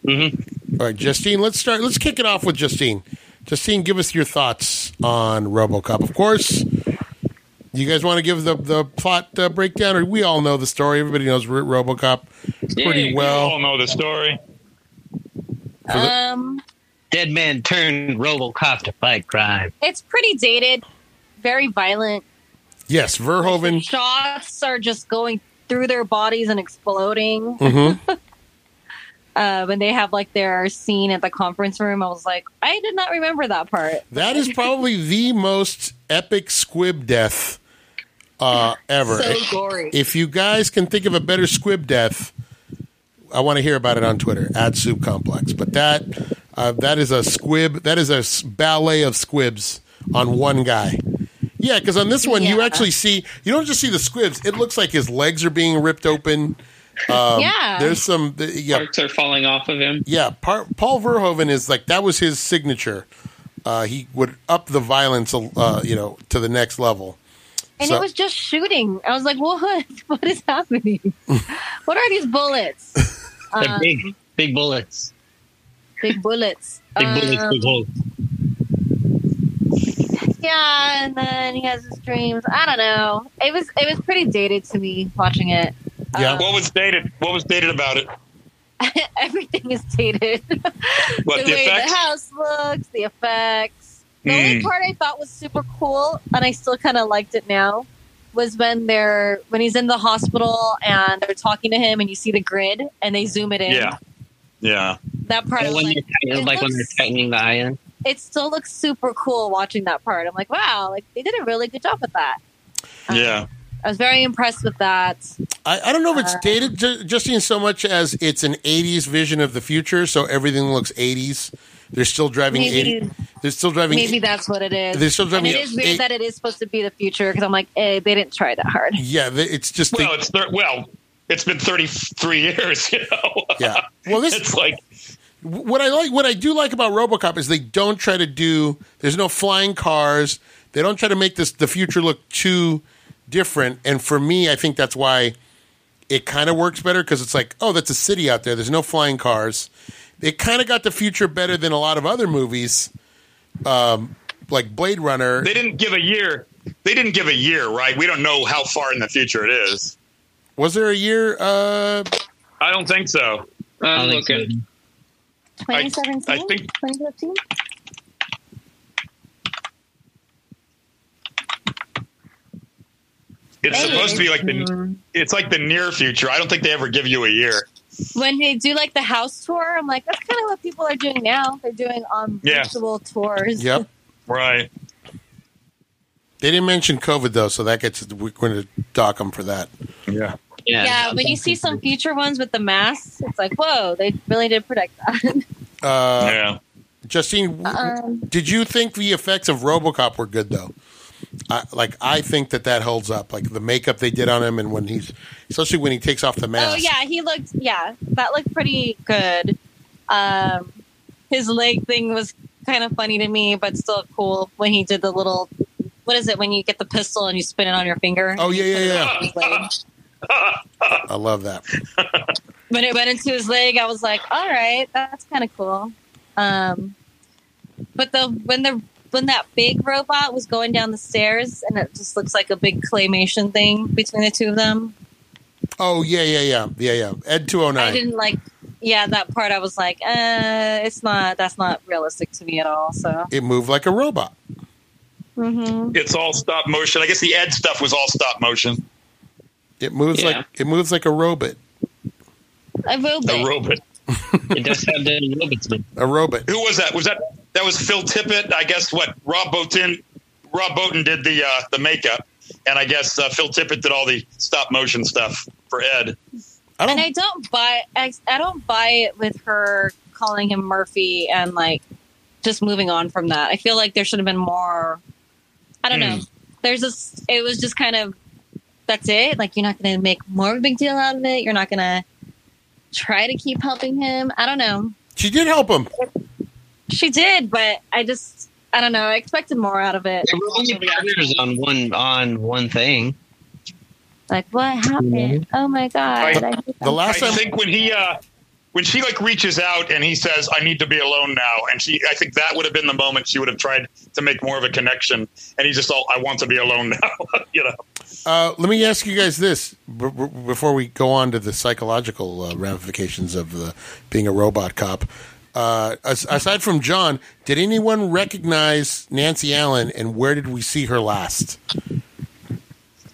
Mm-hmm. All right, Justine. Let's start. Let's kick it off with Justine. Justine, give us your thoughts on RoboCop. Of course, you guys want to give the the plot uh, breakdown, or we all know the story. Everybody knows RoboCop pretty Yeah, We all well. know the story. Um, Dead man turned RoboCop to fight crime. it's pretty dated, very violent. Yes, Verhoeven. Shots are just going through their bodies and exploding. hmm Uh, when they have like their scene at the conference room, I was like, I did not remember that part. That is probably the most epic squib death uh, ever. So gory. If you guys can think of a better squib death, I want to hear about it on Twitter at Soup Complex. But that uh, that is a squib. That is a ballet of squibs on one guy. Yeah, because on this one you actually see you don't just see the squibs. It looks like his legs are being ripped open. Um, Yeah. there's some the- yeah Parts are falling off of him. yeah. Par- Paul Verhoeven is like that was his signature. Uh, he would up the violence, uh, you know, to the next level. And So- it was just shooting. I was like, what? What is happening? what are these bullets? They're Um, big, big bullets. big bullets. Big bullets, Um, big holes. Yeah, and then he has his dreams. I don't know. It was it was pretty dated to me watching it. Yeah. Um, What was dated? What was dated about it? everything is dated. What the, the, way effects? the house looks, the effects. The Hmm. only part I thought was super cool, and I still kind of liked it now, was when they're when he's in the hospital and they're talking to him, and you see the grid, and they zoom it in. Yeah, yeah. that part. I was when like, they're tight- it like when they're tightening the iron. It still looks super cool watching that part. I'm like, wow, like they did a really good job with that. Um, Yeah. I was very impressed with that. I, I don't know if it's Uh, dated, Ju- Justine, so much as it's an '80s vision of the future, so everything looks '80s. They're still driving. Maybe- 80, they're still driving. Maybe that's what it is. They're still and driving. it is weird eight- that it is supposed to be the future because I'm like, eh, they didn't try that hard. yeah, it's just. they- Well, it's thir- well, it's been 33 years. You know. yeah. Well, this it's like what I like, what I do like about RoboCop is they don't try to do. There's no flying cars. They don't try to make this the future look too different. And for me, I think that's why it kind of works better because it's like, oh, that's a city out there. There's no flying cars. They kind of got the future better than a lot of other movies, um, like Blade Runner. they didn't give a year. They didn't give a year, right? We don't know how far in the future it is. Was there a year? Uh, I don't think so. I'm I think so. looking. 2017, I think- 2015. It's Maybe. supposed to be like the. It's like the near future. I don't think they ever give you a year. When they do like the house tour, I'm like, that's kind of what people are doing now. They're doing on Yeah. virtual tours. yep. Right. They didn't mention COVID though, so that gets we're going to dock them for that. Yeah. Yeah, Yeah, when you see some future ones with the masks, it's like, whoa, they really did predict that. Uh, yeah. Justine, um, Did you think the effects of RoboCop were good though? I, like I think that that holds up. Like the makeup they did on him, and when he's, especially when he takes off the mask. oh yeah, he looked. Yeah, that looked pretty good. Um, his leg thing was kind of funny to me, but still cool when he did the little. What is it when you get the pistol and you spin it on your finger? Oh yeah, yeah, yeah. His leg. I love that. when it went into his leg, I was like, all right, that's kind of cool. Um, but the when the when that big robot was going down the stairs and it just looks like a big claymation thing between the two of them, Oh yeah, yeah, yeah, yeah, yeah. Ed two hundred nine. I didn't like. Yeah, that part I was like, uh, it's not. That's not realistic to me at all. So, It moved like a robot. hmm It's all stop motion. I guess the Ed stuff was all stop motion. It moves Yeah. like it moves like a robot. a robot. A robot. it does have the robots. man. A robot. Who was that? Was that that was Phil Tippett? I guess what Rob Bottin. Rob Bottin did the uh, the makeup, and I guess uh, Phil Tippett did all the stop motion stuff for Ed. I and I don't buy. I, I don't buy it with her calling him Murphy and like just moving on from that. I feel like there should have been more. I don't know. There's this. It was just kind of. That's it. Like you're not going to make more of a big deal out of it. You're not going to try to keep helping him. I don't know. she did help him. She did, but I just. I don't know. I expected more out of it. They were only partners on one on one thing. Like what happened? Oh my god! I- I The last I time. think when he uh, when she like reaches out and he says, "I need to be alone now," and she, I think that would have been the moment she would have tried to make more of a connection. And he just all, "I want to be alone now," you know. Uh, let me ask you guys this b- b- before we go on to the psychological uh, ramifications of the being a robot cop. Uh, as, aside from John, did anyone recognize Nancy Allen, and where did we see her last?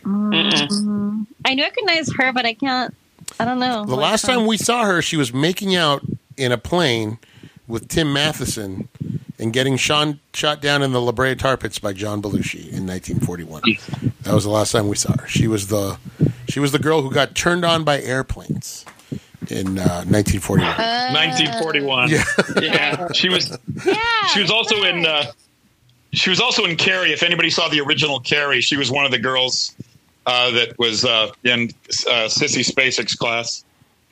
Mhm. I recognize her, but I can't. I don't know. The last time we saw her, she was making out in a plane with Tim Matheson and getting Sean shot down in the La Brea tar pits by John Belushi in 1941. That was the last time we saw her. She was the she was the girl who got turned on by airplanes in uh, 1941. Uh, 1941. Yeah. Yeah. She was Yeah, she was also in uh, she was also in Carrie. If anybody saw the original Carrie, she was one of the girls uh, that was uh, in uh, Sissy Spacek's class.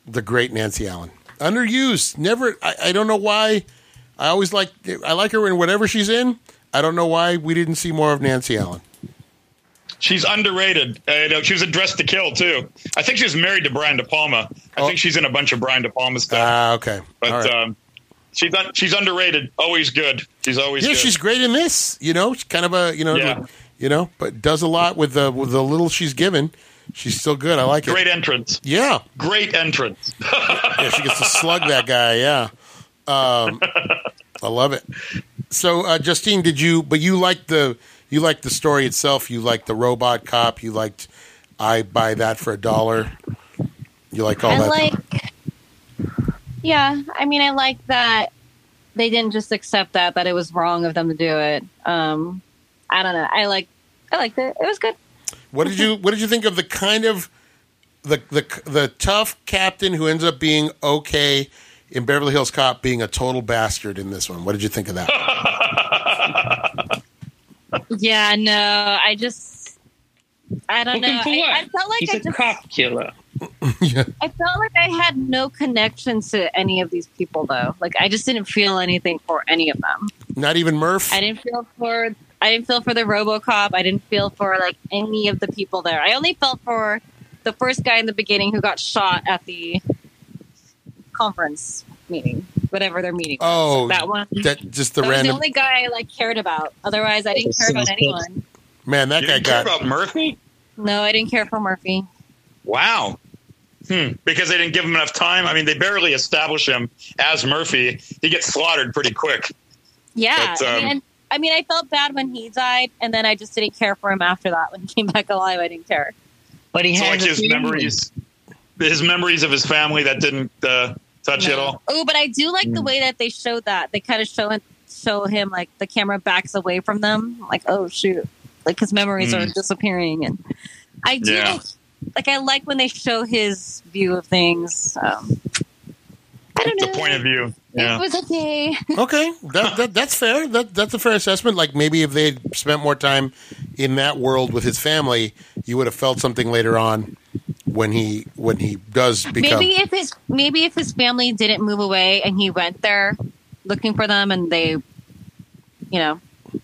the great Nancy Allen. Underused. Never. I, I don't know why. I always like. I like her in whatever she's in. I don't know why we didn't see more of Nancy Allen. She's underrated. Uh, you know, she was in Dressed to Kill too. I think she was married to Brian De Palma. I Oh. think she's in a bunch of Brian De Palma stuff. Ah, okay. but right. um, she's un- she's underrated. Always good. She's always yeah, good. she's great in this. You know, she's kind of a you know, Yeah. like, you know, but does a lot with the with the little she's given. She's still good. I like it. great entrance. Yeah, Great entrance. yeah. She gets to slug that guy. Yeah, um, I love it. So, uh, Justine, did you? But you liked the you liked the story itself. You liked the robot cop. You liked I buy that for a dollar. You like all I that. like. Yeah, I mean, I like that they didn't just accept that that it was wrong of them to do it. Um, I don't know. I like. I liked it. It was good. What did you What did you think of the kind of the the the tough captain who ends up being okay in Beverly Hills Cop being a total bastard in this one? What did you think of that? Yeah, no, I just. I don't Looking know. I. I felt like He's I a just. cop killer. yeah. I felt like I had no connection to any of these people, though. Like I just didn't feel anything for any of them. Not even Murph. I didn't feel for I didn't feel for the RoboCop. I didn't feel for like any of the people there. I only felt for the first guy in the beginning who got shot at the conference meeting, whatever their meeting. was. Oh, that one. that just the that was the random only guy I like cared about. Otherwise, I didn't care about anyone. man. That You guy didn't care got about Murphy? No, I didn't care for Murphy. Wow. Hmm. Because they didn't give him enough time. I mean, they barely establish him as Murphy. He gets slaughtered pretty quick. Yeah, But, um, mean, and, I mean, I felt bad when he died, and then I just didn't care for him after that. When he came back alive, I didn't care. But he So has like his family. memories, his memories of his family that didn't uh, touch you at all. Oh, but I do like Mm. the way that they showed that. They kind of show it, show him like the camera backs away from them, like oh shoot, like his memories are Mm. disappearing, and I do Yeah. like, like I like when they show his view of things. Um, I don't know. The point of view. Yeah. It was okay. okay. That, that that's fair. That that's a fair assessment. Like maybe if they had spent more time in that world with his family, you would have felt something later on when he when he does become. Maybe if his maybe if his family didn't move away and he went there looking for them, and they, you know,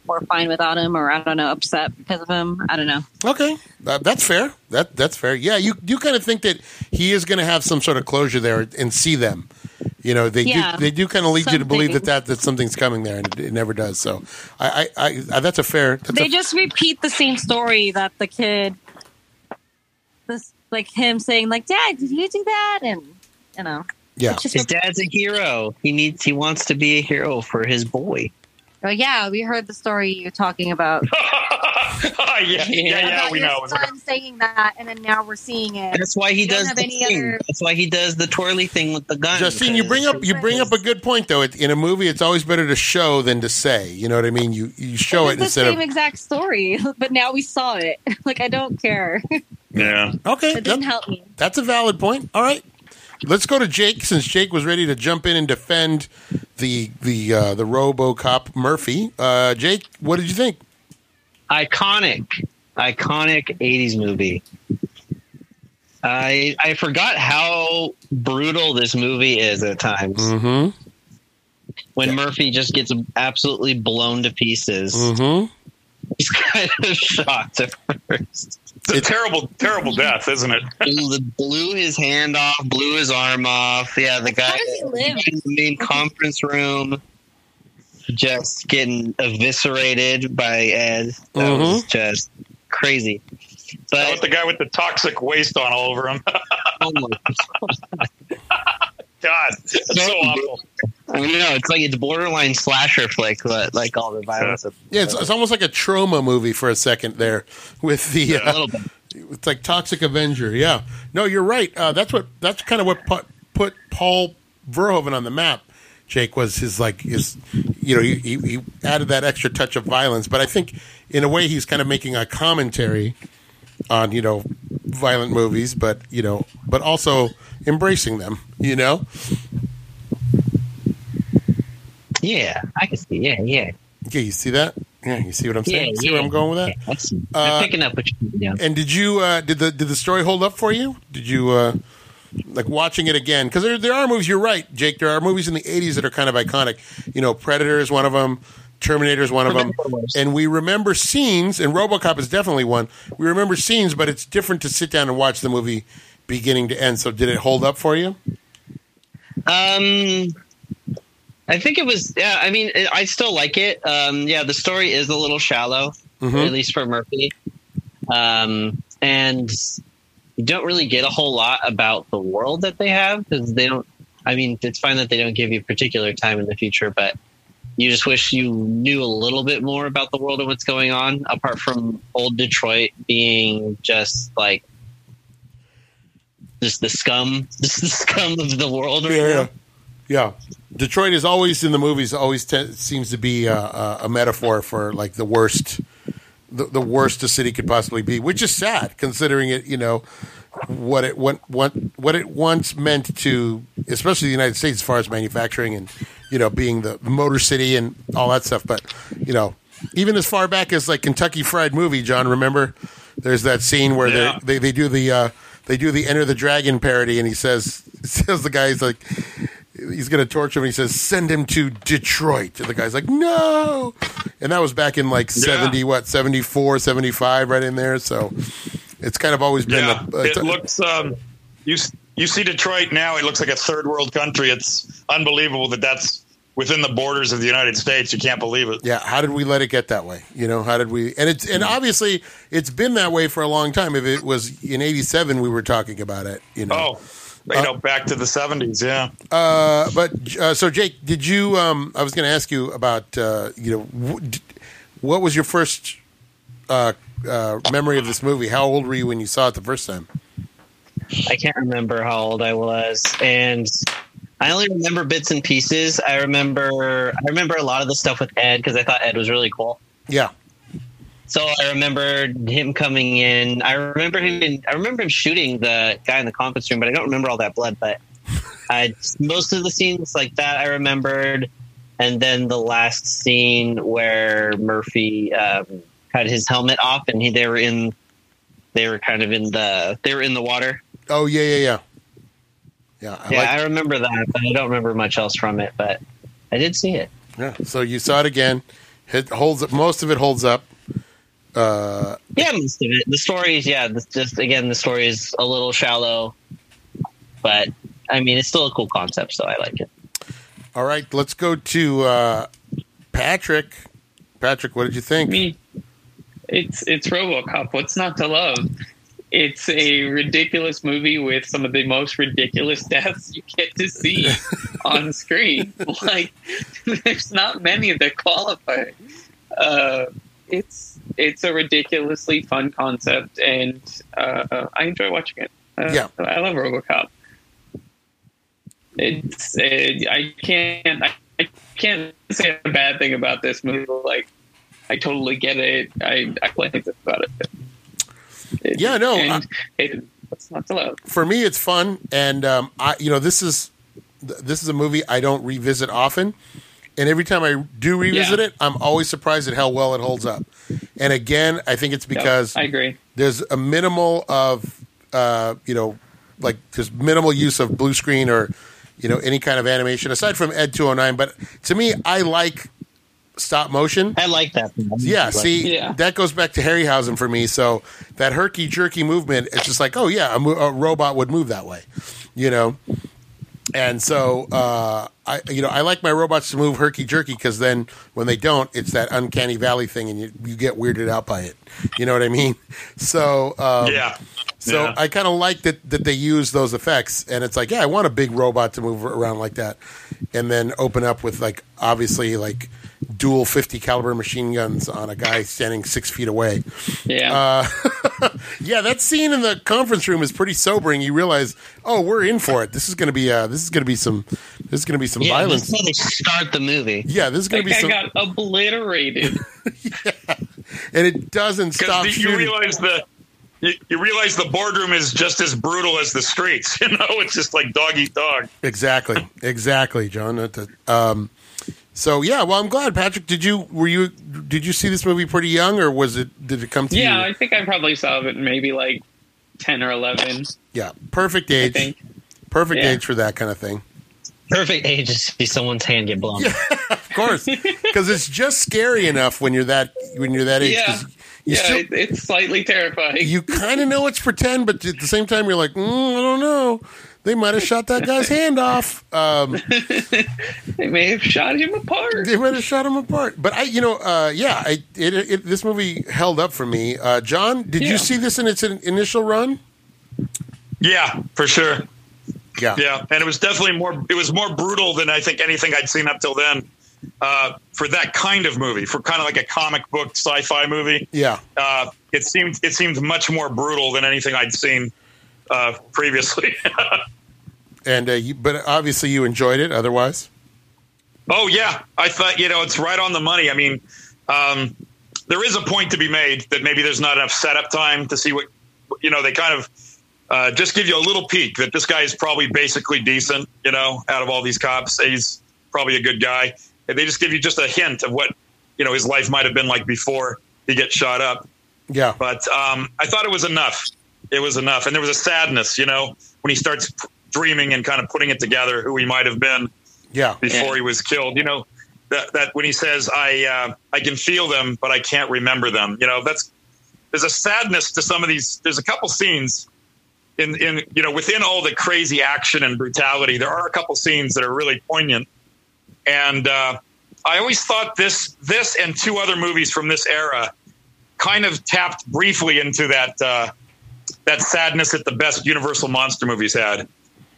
were fine without him, or I don't know, upset because of him. I don't know. Okay, uh, that's fair. That that's fair. Yeah, you you kind of think that he is going to have some sort of closure there and see them. You know, they Yeah. do they do kind of lead you to believe that, that that something's coming there, and it, it never does. So, I, I, I, I that's a fair. That's they a, just repeat the same story that the kid this like him saying like dad did you do that and you know yeah. His dad's a hero. He needs. He wants to be a hero for his boy. Oh, yeah we heard the story you talking about yeah, yeah, yeah, about we your know. son saying that and then now we're seeing it That's why he You does the thing. other- That's why he does the twirly thing with the gun. Justine, you bring up you bring up a good point though. It, in a movie, it's always better to show than to say. You know what I mean? You you show it instead of. the same of exact story but now we saw it like i don't care Yeah. okay. didn't that- help me That's a valid point. All right. Let's go to Jake since Jake was ready to jump in and defend the the uh, the RoboCop Murphy. Uh, Jake, what did you think? iconic, iconic '80s movie. I I forgot how brutal this movie is at times. Mm-hmm. When Murphy just gets absolutely blown to pieces, Mm-hmm. He's kind of shocked at first. It's a terrible, terrible death, isn't it? Blew, blew his hand off, blew his arm off. Yeah, the guy how does he live in the main conference room just getting eviscerated by Ed. That mm-hmm. was just crazy. With But the guy with the toxic waste on all over him. oh my God, it's so awful. I mean, no, it's like it's borderline slasher flick, but like all the violence. Of, Yeah, it's, it's almost like a trauma movie for a second there with the a uh, little bit. it's like Toxic Avenger. Yeah, no, you're right. Uh, that's what that's kind of what put, put Paul Verhoeven on the map. Jake was his like his, you know, he, he, he added that extra touch of violence. But I think in a way he's kind of making a commentary on you know violent movies, but you know, but also embracing them. You know, Yeah, I can see. Yeah, yeah, okay, you see that? Yeah, you see what I'm yeah. saying? see yeah. where I'm going with that? Yeah, I see. Uh, I'm picking up what you're doing. And did you uh, did the did the story hold up for you? Did you uh, like watching it again because there there are movies. You're right, Jake. There are movies in the '80s that are kind of iconic. You know, Predator is one of them. Terminator is one of them, and we remember scenes. And RoboCop is definitely one. We remember scenes, but it's different to sit down and watch the movie beginning to end. So, did it hold up for you? Um, I think it was. Yeah, I mean, it, I still like it. Um, yeah, the story is a little shallow, Mhm. at least for Murphy. Um, and you don't really get a whole lot about the world that they have because they don't. I mean, it's fine that they don't give you particular time in the future, but you just wish you knew a little bit more about the world and what's going on, apart from old Detroit being just like just the scum, just the scum of the world right now. yeah. Detroit is always in the movies. Always te- seems to be uh, a, a metaphor for like the worst, the, the worst a city could possibly be, which is sad considering it. You know what it what what what it once meant to, especially the United States, as far as manufacturing and you know being the motor city and all that stuff. But you know, even as far back as like Kentucky Fried Movie, John, remember? There's that scene where Yeah. they, they do the uh, they do the Enter the Dragon parody, and he says says the guy's like he's going to torture him. He says, "Send him to Detroit." And the guy's like, "No." And that was back in like seventy, what 74, 75, right in there. So it's kind of always been. Yeah, a, uh, it looks. Um, you you see Detroit now; it looks like a third world country. It's unbelievable that that's within the borders of the United States. You can't believe it. yeah. How did we let it get that way? You know, how did we? And it's and obviously it's been that way for a long time. If it was in '87, we were talking about it. You know. Oh, you know, back to the seventies. Yeah. Uh, but uh, so Jake, did you? Um, I was going to ask you about uh, you know w- d- what was your first uh, memory of this movie? How old were you when you saw it the first time? I can't remember how old I was, and I only remember bits and pieces. I remember I remember a lot of the stuff with Ed because I thought Ed was really cool. Yeah, So I remember him coming in. I remember him. In, I remember him shooting the guy in the conference room, but I don't remember all that blood. But I most of the scenes like that I remembered, and then the last scene where Murphy um, had his helmet off and he they were in. They were kind of in the. They were in the water. Oh yeah, yeah, yeah. Yeah, I yeah, like, I remember that, but I don't remember much else from it. But I did see it. yeah. So you saw it again. It holds up. Most of it holds up. Uh, Yeah, most of it. The story is yeah. This just again, the story is a little shallow, but I mean, it's still a cool concept, so I like it. all right, let's go to uh, Patrick. Patrick, what did you think? Me, it's it's RoboCop. What's not to love? It's a ridiculous movie with some of the most ridiculous deaths you get to see on screen. Like, there's not many that qualify. Uh, it's it's a ridiculously fun concept, and uh, I enjoy watching it. Uh, Yeah. I love RoboCop. It's I can't I, I can't say a bad thing about this movie. Like I totally get it. I I play about it. It- Yeah, no, and it, what's not love? For me, it's fun, and um, I, you know, this is this is a movie I don't revisit often, and every time I do revisit Yeah. it, I'm always surprised at how well it holds up. And again, I think it's because I agree. there's a minimal of uh, you know like there's minimal use of blue screen or you know any kind of animation aside from ed 209 but to me i like stop motion I like that. yeah But- see Yeah. that goes back to harryhausen for me so that herky jerky movement it's just like oh yeah a, mo- a robot would move that way you know and so uh, I, you know, I like my robots to move herky jerky because then when they don't, it's that uncanny valley thing, and you, you get weirded out by it. You know what I mean? So um, yeah. so Yeah. I kind of like that that they use those effects, and it's like, yeah, I want a big robot to move around like that, and then open up with like obviously like dual fifty caliber machine guns on a guy standing six feet away. Yeah. Uh, yeah, that scene in the conference room is pretty sobering. You realize, oh, we're in for it. This is going to be uh, this is going to be some this is going to be some yeah, violence. this is how they start the movie. yeah, this is going to be guy some, got obliterated. and it doesn't stop you shooting. realize the you, realize the boardroom is just as brutal as the streets. You know, it's just like dog eat dog. Exactly, exactly, John. Um, so yeah, well, I'm glad, Patrick. Did you were you did you see this movie pretty young, or was it did it come to yeah, you? Yeah, I think I probably saw it maybe like ten or eleven. Yeah, perfect age. Perfect Yeah. age for that kind of thing. Perfect age to see someone's hand get blown. Of course, because it's just scary enough when you're that when you're that age. 'cause Yeah. You yeah, still, it, it's slightly terrifying. you kind of know it's pretend, but at the same time, you're like, mm, I don't know. They might have shot that guy's hand off. Um, they may have shot him apart. they might have shot him apart. But I, you know, uh, yeah, I, it, it, this movie held up for me. Uh, John, did Yeah. you see this in its initial run? Yeah, for sure. Yeah. Yeah, and it was definitely more. It was more brutal than I think anything I'd seen up till then. Uh, for that kind of movie, for kind of like a comic book sci-fi movie, Yeah. uh, it seemed it seemed much more brutal than anything I'd seen uh, previously. And uh, you, but obviously you enjoyed it. Otherwise, oh yeah, I thought you know it's right on the money. I mean, um, there is a point to be made that maybe there's not enough setup time to see what you know. They kind of uh, just give you a little peek that this guy is probably basically decent. You know, out of all these cops, he's probably a good guy. And they just give you just a hint of what you know his life might have been like before he gets shot up. yeah. But um, I thought it was enough. It was enough, and there was a sadness, you know, when he starts dreaming and kind of putting it together who he might have been Yeah. before Yeah. he was killed. You know, that that when he says, "I uh, I can feel them, but I can't remember them." You know, that's there's a sadness to some of these. There's a couple scenes in in you know within all the crazy action and brutality. There are a couple scenes that are really poignant, and uh, I always thought this this and two other movies from this era kind of tapped briefly into that uh, that sadness that the best Universal monster movies had,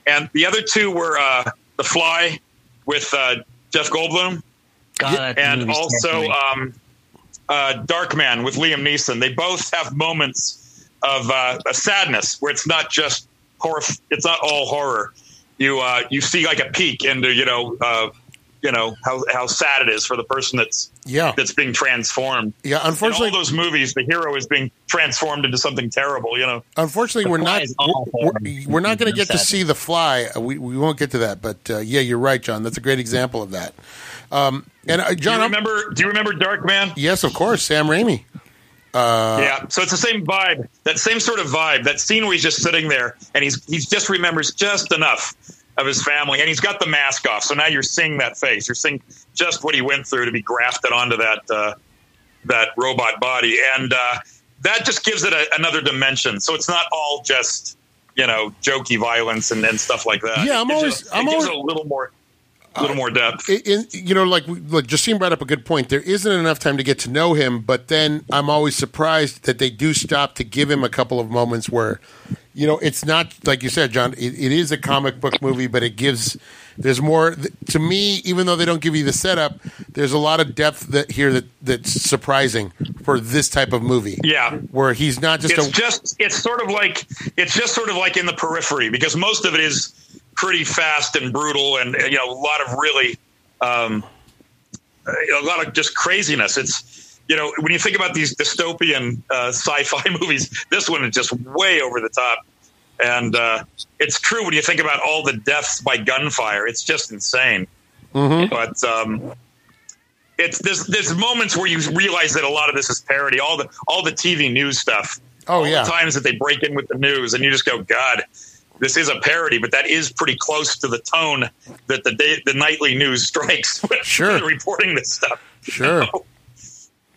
and the other two were uh, The Fly with uh, Jeff Goldblum God, and also um, uh, Darkman with Liam Neeson. They both have moments of uh, a sadness where it's not just horror. It's not all horror. You uh, you see like a peek into you know uh, you know how how sad it is for the person that's Yeah. that's being transformed. Yeah. In all Unfortunately, those movies, the hero is being transformed into something terrible. You know. unfortunately, The we're not is awful. we're, we're not going to get to see the fly. Uh, We we won't get to that. But uh, yeah, you're right, John. That's a great example of that. Um, and uh, Do John, you I'm- remember? Do you remember Dark Man? yes, of course, Sam Raimi. Uh, yeah, so it's the same vibe, that same sort of vibe. That scene where he's just sitting there and he's he just remembers just enough of his family, and he's got the mask off. So now you're seeing that face. You're seeing just what he went through to be grafted onto that uh, that robot body, and uh, that just gives it a, another dimension. So it's not all just you know jokey violence and, and stuff like that. Yeah, I'm It gives always- it, I'm always- it a little more a little more depth. in, in- you know, like like Justine brought up a good point. There isn't enough time to get to know him, but then I'm always surprised that they do stop to give him a couple of moments where, you know, it's not like you said, John. It, it is a comic book movie, but it gives there's more to me. Even though they don't give you the setup, there's a lot of depth that here that that's surprising for this type of movie. Yeah. where he's not just it's a just it's sort of like it's just sort of like in the periphery because most of it is pretty fast and brutal and you know a lot of really um, a lot of just craziness. It's you know when you think about these dystopian uh, sci-fi movies this one is just way over the top. And uh, it's true when you think about all the deaths by gunfire. It's just insane. Mhm. but um, it's there's there's moments where you realize that a lot of this is parody. All the all the tv news stuff. Oh yeah. times that they break in with the news, and you just go, God, this is a parody, but that is pretty close to the tone that the day, the nightly news strikes when Sure. reporting this stuff. sure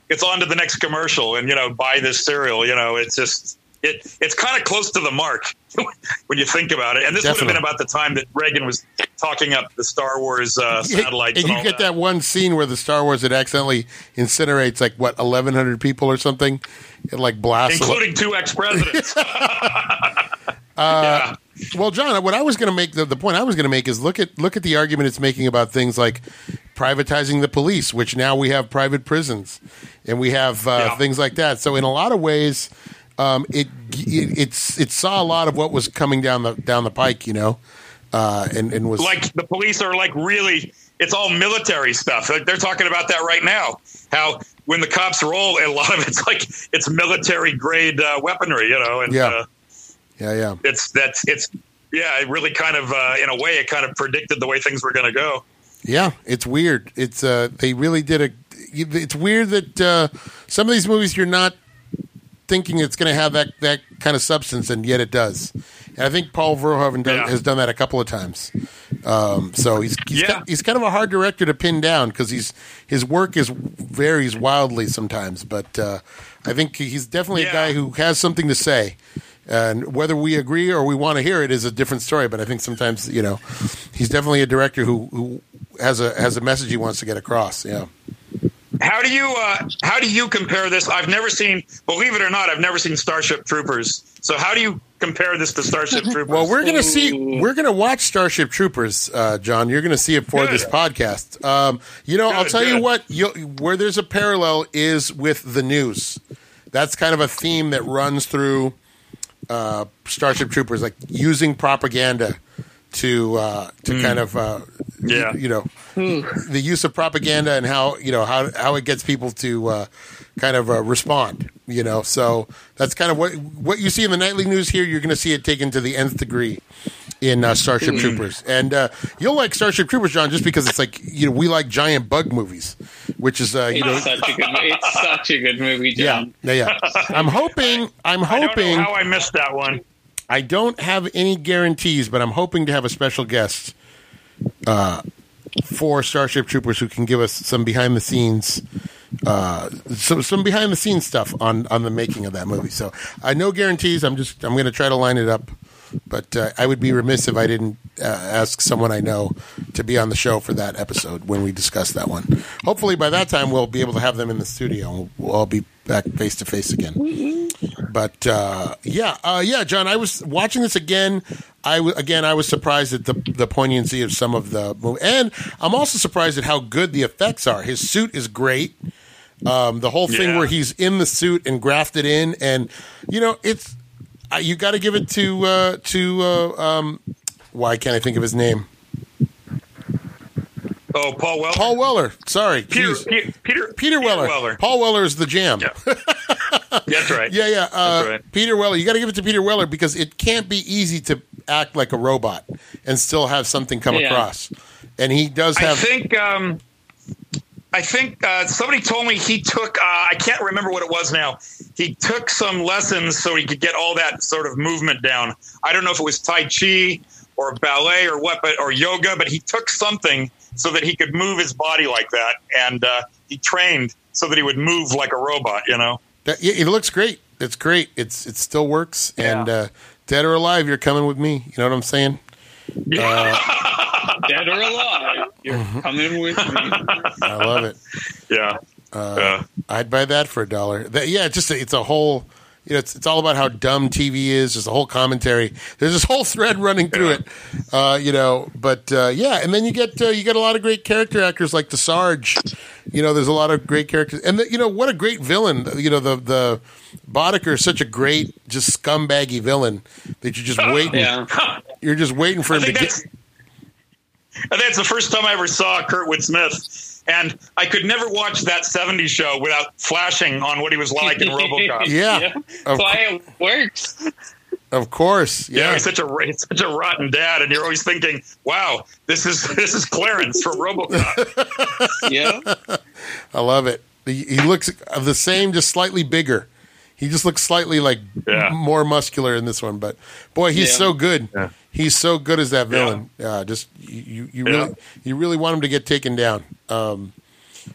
It's on to the next commercial, and you know, buy this cereal. You know, it's just it. It's kind of close to the mark when you think about it. And this would have been about the time that Reagan was talking up the Star Wars uh, satellites. and And, you get that one scene where the Star Wars it accidentally incinerates like what eleven hundred people or something. It like blasts. including two ex presidents. Uh, Well, John, what I was going to make the, the point I was going to make is look at look at the argument it's making about things like privatizing the police, which now we have private prisons, and we have uh, Yeah. things like that. So in a lot of ways, um, it, it it's it saw a lot of what was coming down the down the pike, you know, uh, and and was like the police are like really it's all military stuff Like, they're talking about that right now how when the cops roll a lot of it's like it's military grade uh, weaponry you know and Yeah. Yeah yeah it's that's it's yeah it really kind of uh, in a way it kind of predicted the way things were going to go Yeah, it's weird. It's uh, they really did a. It's weird that uh, some of these movies you're not thinking it's going to have that that kind of substance, and yet it does. And I think Paul Verhoeven does, Yeah. has done that a couple of times. Um, so he's he's, Yeah. kind, he's kind of a hard director to pin down because he's his work is varies wildly sometimes. But uh, I think he's definitely a guy who has something to say. And whether we agree or we want to hear it is a different story. But I think sometimes you know he's definitely a director who, who has a has a message he wants to get across. Yeah. How do you uh, how do you compare this? I've never seen, believe it or not, I've never seen Starship Troopers. So how do you compare this to Starship Troopers? Well, we're gonna see. We're gonna watch Starship Troopers, uh, John. You're gonna see it for Good. this podcast. Um, you know, I'll Good, tell you what. You'll, where there's a parallel is with the news. That's kind of a theme that runs through uh, Starship Troopers, like using propaganda to uh, to kind of uh. Yeah. you, you know the use of propaganda and how you know how how it gets people to uh, kind of uh, respond. You know, so that's kind of what what you see in the nightly news here. You're going to see it taken to the nth degree in uh, Starship Hmm. Troopers, and uh, you'll like Starship Troopers, John, just because it's like you know we like giant bug movies, which is uh, you know It's such a good. It's such a good movie, yeah John. yeah yeah. I'm hoping I'm I don't know hoping how I missed that one. I don't have any guarantees, but I'm hoping to have a special guest uh, for Starship Troopers who can give us some behind the scenes, uh, some some behind the scenes stuff on on the making of that movie. So I no guarantees. I'm just I'm going to try to line it up, but uh, I would be remiss if I didn't uh, ask someone I know to be on the show for that episode when we discuss that one. Hopefully by that time we'll be able to have them in the studio. We'll, we'll all be back face to face again. But uh, yeah, uh, yeah, John, I was watching this again. I w- again, I was surprised at the the poignancy of some of the movie, and I'm also surprised at how good the effects are. His suit is great. Um, the whole thing Yeah. where he's in the suit and grafted in, and you know, it's uh, you got to give it to uh, to uh, um, why can't I think of his name? Oh, Paul Weller. Paul Weller. Sorry, Peter, Peter, Peter, Peter Weller. Weller. Paul Weller is the jam. Yeah. That's right. Yeah, yeah. Uh, That's right. Peter Weller. You got to give it to Peter Weller because it can't be easy to act like a robot and still have something come Yeah. across. And he does have. I have. think um, I think uh, somebody told me he took. Uh, I can't remember what it was now. He took some lessons so he could get all that sort of movement down. I don't know if it was Tai Chi or ballet or what, but or yoga. But he took something so that he could move his body like that, and uh, he trained so that he would move like a robot. You know. that, yeah, it looks great. It's great. It's it still works. And uh, dead or alive, you're coming with me. You know what I'm saying? Yeah. Dead or alive, you're coming with me. I love it. Yeah. Uh, I'd buy that for a dollar. That, yeah, it's just a, it's a whole. You know, it's it's all about how dumb TV is. There's a whole commentary. There's this whole thread running through it. Uh, you know, but uh, yeah, and then you get uh, you get a lot of great character actors like the Sarge. You know, there's a lot of great characters, and the, you know what a great villain. You know, the the Boddicker is such a great, just scumbaggy villain that you're just waiting. Yeah. You're just waiting for him to get. that's. I think it's the first time I ever saw Kurtwood Smith, and I could never watch that '70s show without flashing on what he was like in RoboCop. Yeah, of, That's why it works. of course. Yeah, Yeah, he's such a he's such a rotten dad, and you're always thinking, "Wow, this is this is Clarence from RoboCop." Yeah. I love it. He, he looks the same, just slightly bigger. He just looks slightly like Yeah. more muscular in this one, but boy, he's Yeah. so good. Yeah. He's so good as that villain. Uh, just you, you, you Yeah. really, you really want him to get taken down. Um,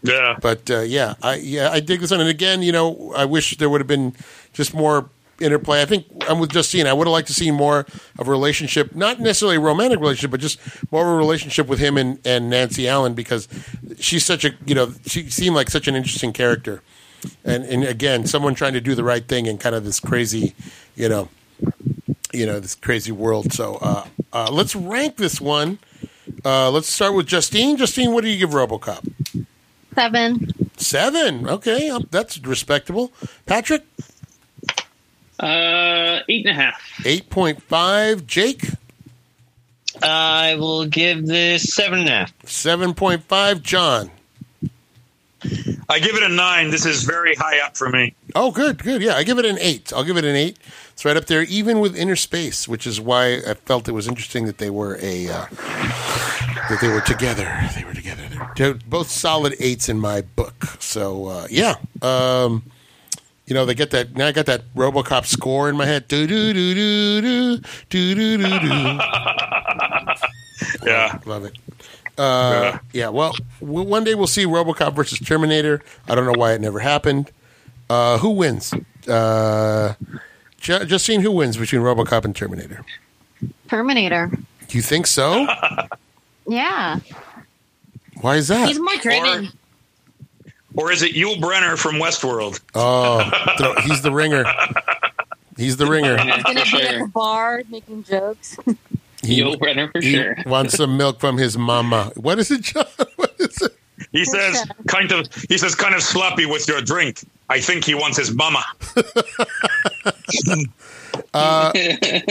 yeah, but uh, yeah, I yeah I dig this one. And again, you know, I wish there would have been just more interplay. I think I'm with Justine. I would have liked to see more of a relationship, not necessarily a romantic relationship, but just more of a relationship with him and, and Nancy Allen because she's such a you know she seemed like such an interesting character. And and again, someone trying to do the right thing in kind of this crazy, you know, you know this crazy world. So uh, uh, let's rank this one. Uh, let's start with Justine. Justine, what do you give RoboCop? Seven. Seven. Okay, um, that's respectable. Patrick, Uh, eight and a half. eight point five. Jake, I will give this seven and a half. seven point five. John. I give it a nine. This is very high up for me. Oh, good, good. Yeah, I give it an eight. I'll give it an eight. It's right up there, even with InnerSpace, which is why I felt it was interesting that they were a uh, that they were together. They were together. They're both solid eights in my book. So uh, yeah, um, you know, they get that. Now I got that RoboCop score in my head. Do do do do do do do do do. Yeah. Love it. Uh, yeah. Well, w- one day we'll see RoboCop versus Terminator. I don't know why it never happened. Uh, who wins? Uh, Ju- Justine, who wins between RoboCop and Terminator? Terminator. You think so? Yeah, Why is that? he's more driven. Or is it Yul Brynner from Westworld? Oh, throw- he's the ringer. He's the ringer. He's gonna For be at the bar making jokes. He, Yul Brynner for he sure. wants some milk from his mama. What is it, John? What is it? He says kind of he says kind of sloppy with your drink. I think he wants his mama. Uh,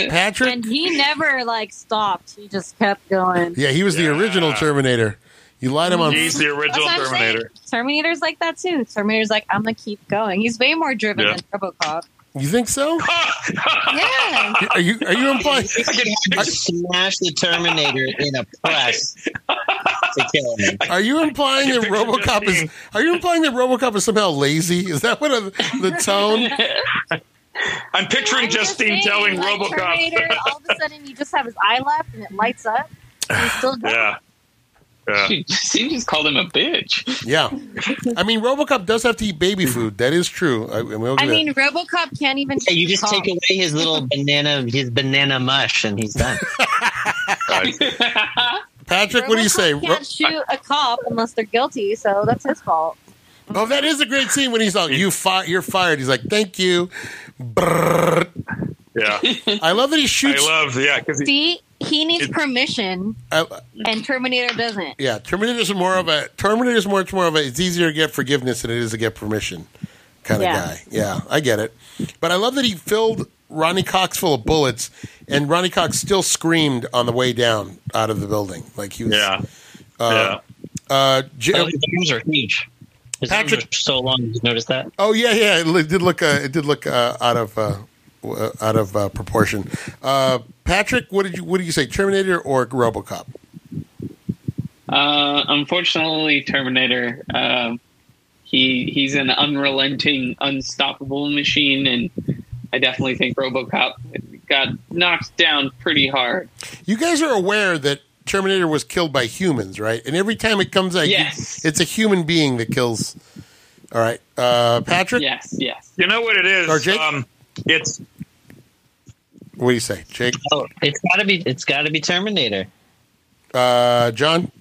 Patrick? and he never like stopped. He just kept going. Yeah, he was the original Terminator. You light him on. He's the original what Terminator. Terminator's like that too. Terminator's like, I'm gonna keep going. He's way more driven Yeah. than RoboCop. You think so? Yeah. Are you are you implying? I smash the Terminator in a press to kill him. Are you implying that RoboCop is? Are you implying that RoboCop is somehow lazy? Is that what a, the tone? I'm picturing I'm Justine saying, telling like, RoboCop. Terminator, all of a sudden, you just have his eye left and it lights up. He's still going. yeah. Yeah. She just called him a bitch. Yeah, I mean RoboCop does have to eat baby food. That is true. I, I mean, we'll I mean, RoboCop can't even. Hey, you just take away his little banana, his banana mush, and he's done. Right. Patrick, what do you say? Can't shoot a cop unless they're guilty, so that's his fault. oh, that is a great scene when he's like, "You fi- you're fired." He's like, "Thank you." Brrr. Yeah. I love that he shoots. I shoots. love yeah because he, See, he needs It- permission, I- and Terminator doesn't. yeah, Terminator's more of a Terminator's much more of a. It's easier to get forgiveness than it is to get permission, kind of Yeah. guy. Yeah, I get it. But I love that he filled Ronny Cox full of bullets, and Ronny Cox still screamed on the way down out of the building, like he was. yeah. Uh, yeah. Uh, J- Oh, his arms are huge. His arms Patrick- are so long. Did you notice that? Oh yeah, yeah. It did look. Uh, it did look uh, out of uh, out of uh, proportion. Uh, Patrick, what did you what did you say? Terminator or RoboCop? Uh, unfortunately, Terminator. Um, he he's an unrelenting, unstoppable machine, and I definitely think RoboCop got knocked down pretty hard. You guys are aware that Terminator was killed by humans, right? And every time it comes out, Yes. it's a human being that kills. All right, uh, Patrick. Yes, yes. You know what it is? Or Jake? Um, it's What do you say, Jake? Oh, it's gotta be. It's gotta be Terminator. Uh, John.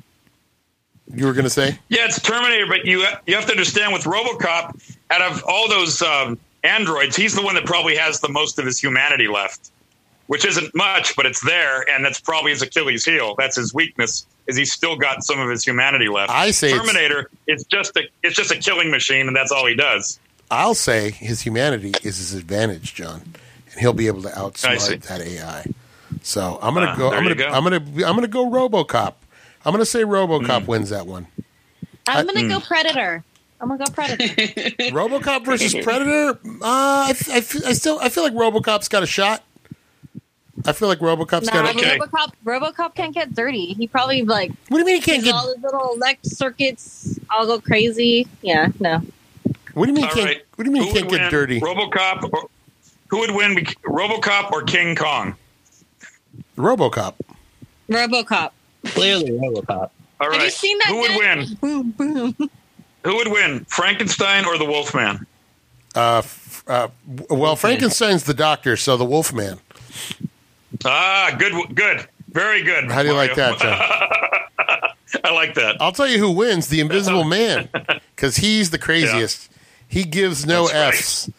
You were going to say? yeah, it's Terminator, but you you have to understand with RoboCop, out of all those um, androids, he's the one that probably has the most of his humanity left, which isn't much, but it's there, and that's probably his Achilles heel. That's his weakness. Is he's still got some of his humanity left? I say it's- Terminator is just a it's just a killing machine, and that's all he does. I'll say his humanity is his advantage, John, and he'll be able to outsmart that AI. So I'm gonna Ah, go. I'm gonna. go. I'm gonna. I'm gonna go RoboCop. I'm gonna say. RoboCop wins that one. I'm gonna hmm. go Predator. I'm gonna go Predator. RoboCop versus Predator. Uh, I, f- I, f- I still. I feel like RoboCop's got a shot. I feel like RoboCop's nah, got. A, Okay. RoboCop. RoboCop can't get dirty. He probably like what do you mean he can't get? all his little elect circuits. I'll go crazy. Yeah, no. What do you mean All can't? right. What do you mean Who can't get win, dirty? RoboCop. Or, who would win? RoboCop or King Kong? RoboCop. RoboCop. Clearly, RoboCop. All Have you seen that? Who would guy? win? Boom, boom. Who would win? Frankenstein or the Wolfman? Uh, f- uh, well, Frankenstein's the doctor, so the Wolfman. Ah, good, good, very good. How do you like that, John? I like that. I'll tell you who wins: the Invisible Man, because he's the craziest. He gives no That's right. f's.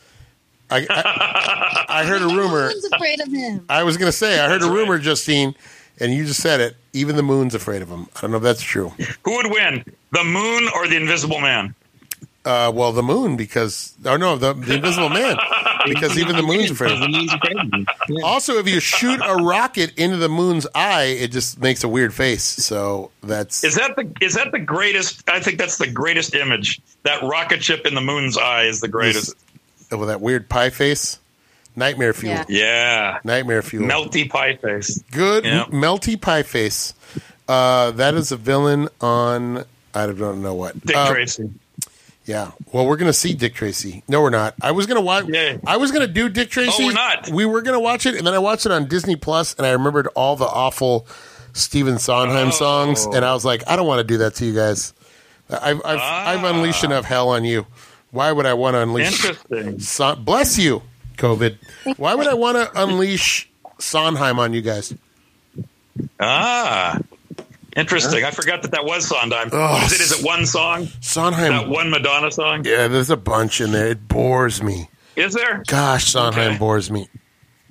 I, I, I heard a rumor. Everyone's afraid of him. I was going to say I heard That's a rumor, right. Justine, and you just said it. Even the moon's afraid of him. I don't know if that's true. Who would win? The Moon or the Invisible Man? Uh, well, the moon because oh no, the, the Invisible Man because even the moon's afraid of The moon's afraid of him. Yeah. Also, if you shoot a rocket into the moon's eye, it just makes a weird face. So that's Is that the is that the greatest? I think that's the greatest image. That rocket ship in the moon's eye is the greatest. with that weird pie face. Nightmare fuel. Yeah. Yeah, Nightmare fuel. melty pie face. Good Yeah. melty pie face. Uh, that is a villain on I don't know what. Dick Uh, Tracy. Yeah. Well, we're gonna see Dick Tracy. No, we're not. I was gonna watch. Yay. I was gonna do Dick Tracy. Oh, we're not. We were gonna watch it, and then I watched it on Disney Plus, and I remembered all the awful Stephen Sondheim Oh. songs, and I was like, I don't want to do that to you guys. I've I've, I've Ah. unleashed enough hell on you. Why would I want to unleash? Interesting. Son- bless you, COVID. Why would I want to unleash Sondheim on you guys? Ah, interesting. I forgot that that was Sondheim. Oh, is it? Is it one song? Sondheim. That one Madonna song? Yeah, there's a bunch in there. It bores me. Is there? Gosh, Sondheim Okay. bores me.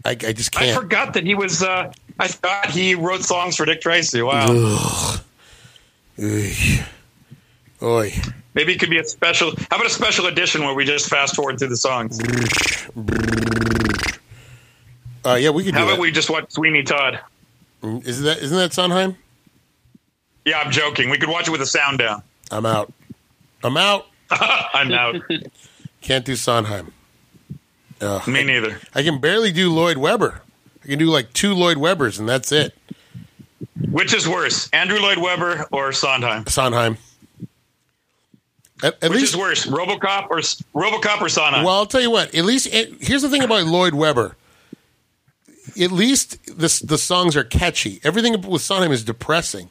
I, I just can't. I forgot that he was. Uh, I thought he wrote songs for Dick Tracy. Wow. Ugh. Ugh. Oy. Maybe it could be a special. How about a special edition where we just fast forward through the songs? Uh, yeah, we could do How that. about we just watch Sweeney Todd? Isn't that isn't that Sondheim? Yeah, I'm joking. We could watch it with the sound down. I'm out. I'm out. I'm out. Can't do Sondheim. Ugh. Me neither. I can barely do Lloyd Webber. I can do like two Lloyd Webbers, and that's it. Which is worse, Andrew Lloyd Webber or Sondheim? Sondheim. At, at Which least, is worse, RoboCop or RoboCop or Sondheim? well, I'll tell you what. At least, it, here's the thing about Lloyd Webber. At least the the songs are catchy. Everything with Sondheim is depressing.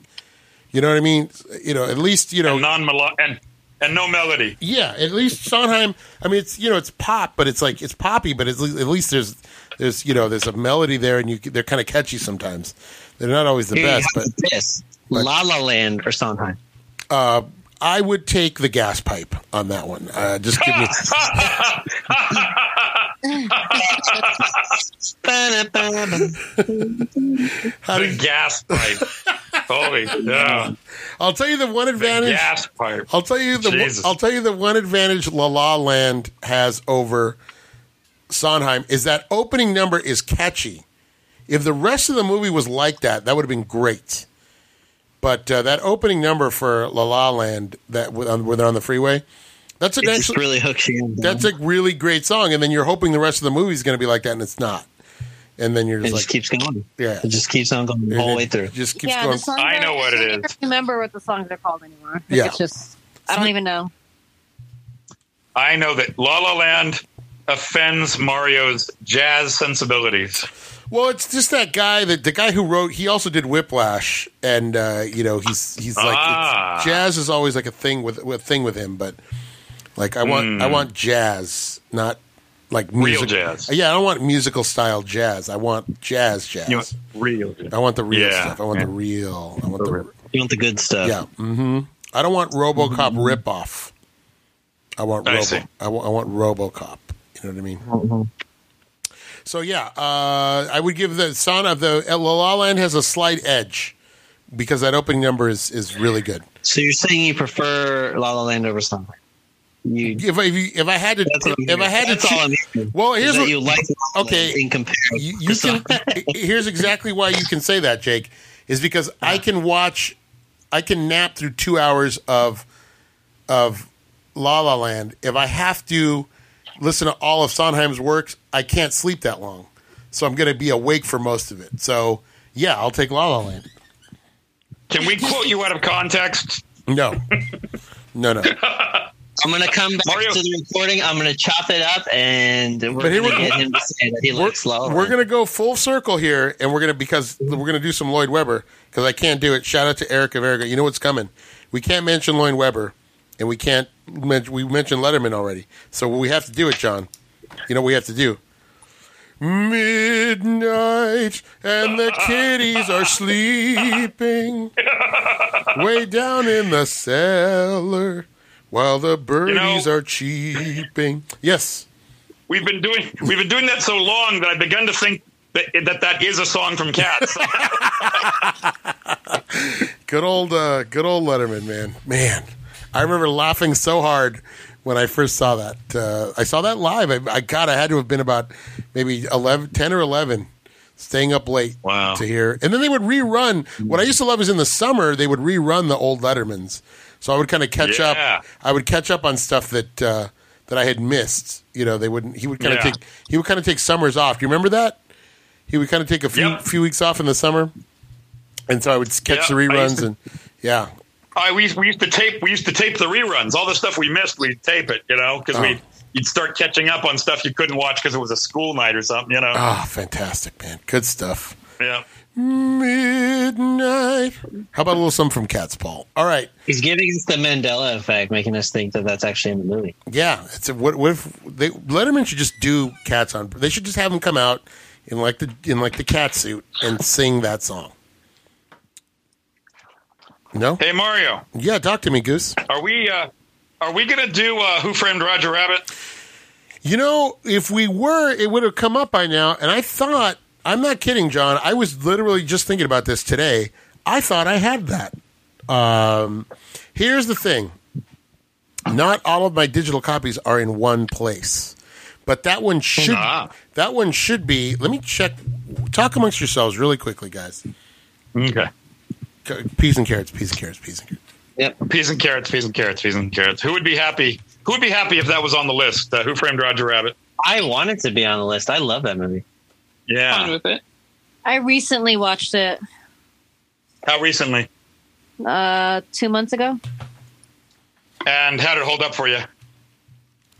You know what I mean? You know, at least you know and non and and no melody. Yeah, at least Sondheim. I mean, it's you know, it's pop, but it's like it's poppy, but it's, at least there's there's you know there's a melody there, and you they're kind of catchy sometimes. They're not always the Here best, but this La La Land or Sondheim. uh, I would take the gas pipe on that one. Uh, just give me. How the gas pipe. Holy yeah. I'll tell you the one The advantage. gas pipe. I'll tell you the Jesus. I'll tell you the one advantage La La Land has over Sondheim is that opening number is catchy. If the rest of the movie was like that, that would have been great. But uh, that opening number for La La Land that where they're on the freeway, that's an It actually really hooks you in. that's a really great song, and then you're hoping the rest of the movie is going to be like that, and it's not. And then you're just it just just like, keeps going. Yeah. It just keeps on going the whole way through. Just keeps yeah, going. the songs I know what it is. I don't remember what the songs are called anymore. Like, Yeah. It's just I don't even know. I know that La La Land offends Mario's jazz sensibilities. Well, it's just that guy that the guy who wrote. He also did Whiplash, and uh, you know he's he's like Ah. it's, jazz is always like a thing with a thing with him. But like I want I want jazz, not like Hmm. Real music- jazz. Yeah, I don't want musical style jazz. I want jazz jazz. You know, real jazz. I want the real Yeah, stuff. I want yeah. the real. I want the real. You want the good stuff. yeah. hmm I don't want RoboCop ripoff. I want I Robo. see. I want, I want RoboCop. You know what I mean? Mm-hmm. So yeah, uh, I would give the son of the La La Land has a slight edge because that opening number is is really good. So you're saying you prefer La La Land over Sondheim? You, If I, if, I had to, that's what I'm if I had to, That's all I'm choose, well, here's what you like okay, in comparison. you, you can. Here's exactly why you can say that, Jake, is because I can watch, I can nap through two hours of of La La Land. If I have to listen to all of Sondheim's works, I can't sleep that long, so I'm going to be awake for most of it. So yeah, I'll take La La Land. Can we quote you out of context? No, no, no. I'm going to come back Mario- to the recording. I'm going to chop it up, and we're But going to we're- get him to say that he we're, likes La La we're gonna go full circle here, and we're gonna because we're gonna do some Lloyd Webber because I can't do it. Shout out to Eric of Erica. You know what's coming? We can't mention Lloyd Webber, and we can't mention we mentioned Letterman already. So we have to do it, John. You know what we have to do. Midnight and the kitties are sleeping way down in the cellar while the birdies know- are cheeping. Yes. We've been doing we've been doing that so long that I've begun to think that that, that is a song from Cats. Good old, uh, good old Letterman, man. Man, I remember laughing so hard when I first saw that. Uh, I saw that live. I, I God, I had to have been about maybe 11, 10 or eleven, staying up late Wow. to hear. And then they would rerun. What I used to love is in the summer they would rerun the old Lettermans, so I would kind of catch Yeah. up. I would catch up on stuff that uh, that I had missed. You know, they wouldn't. He would kind of Yeah. take. He would kind of take summers off. Do you remember that? He would kind of take a few Yep. few weeks off in the summer, and so I would catch Yeah, the reruns and yeah. I we, we used to tape we used to tape the reruns. All the stuff we missed, we'd tape it, you know, because Oh. we you'd start catching up on stuff you couldn't watch because it was a school night or something, you know. Ah, fantastic, man. Good stuff. yeah. Midnight. How about a little something from Cats, Paul? All right. He's giving us the Mandela effect, making us think that that's actually in the movie. Yeah. It's a, what, what if they Letterman should just do Cats on? They should just have him come out in like the in like the cat suit and sing that song. No. Hey Mario, Yeah. Talk to me, Goose. are we uh, are we gonna do uh, Who Framed Roger Rabbit? You know, if we were, it would have come up by now. And I thought, I'm not kidding, John. I was literally just thinking about this today. I thought I had that. Um, here's the thing not all of my digital copies are in one place. But that one should Ah. that one should be. Let me check. Talk amongst yourselves really quickly, guys. Okay. C- Peas and carrots, peas and carrots, peas and carrots. Yep. Peas and carrots, peas and carrots, peas and carrots. Who would be happy? Who would be happy if that was on the list? Uh, Who Framed Roger Rabbit? I want it to be on the list. I love that movie. Fine Yeah. with it. I recently watched it How recently? uh, two months ago. And how did it hold up for you?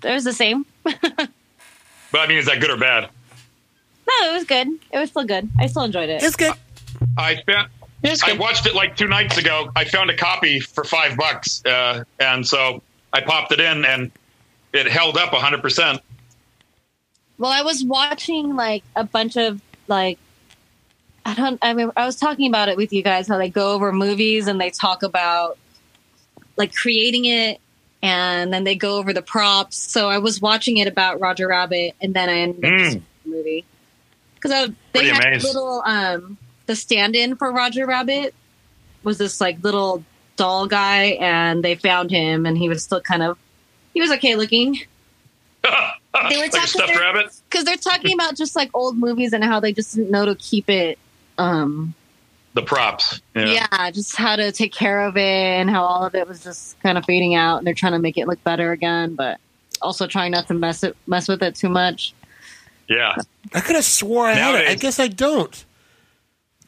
It was the same. But I mean, is that good or bad? No, it was good. It was still good. I still enjoyed it. It's good. I found, It's I watched it like two nights ago. I found a copy for five bucks, uh, and so I popped it in, and it held up hundred percent. Well, I was watching like a bunch of like I don't I mean I was talking about it with you guys how they go over movies and they talk about like creating it and then they go over the props. So I was watching it about Roger Rabbit and then I ended up Mm. just the movie because they Pretty had little um the stand-in for Roger Rabbit was this like little doll guy and they found him and he was still kind of he was okay looking They were like talking stuffed there- rabbit. because they're talking about just like old movies and how they just didn't know to keep it um The props. yeah. Yeah. just how to take care of it and how all of it was just kind of fading out and they're trying to make it look better again but also trying not to mess it mess with it too much Yeah. I could have swore I had it. I guess I don't.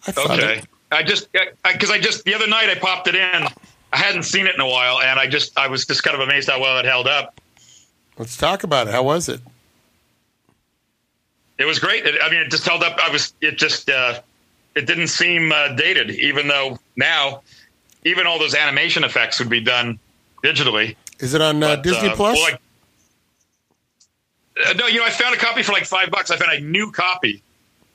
I Okay. it- I just because I, just the other night I popped it in. I hadn't seen it in a while, and I just I was just kind of amazed how well it held up. Let's talk about it. How was it? It was great. It, I mean, it just held up. I was. It just. Uh, it didn't seem uh, dated, even though now, even all those animation effects would be done digitally. Is it on uh, But, Disney uh, Plus? well, like- Uh, no, you know, I found a copy for like five bucks. I found a new copy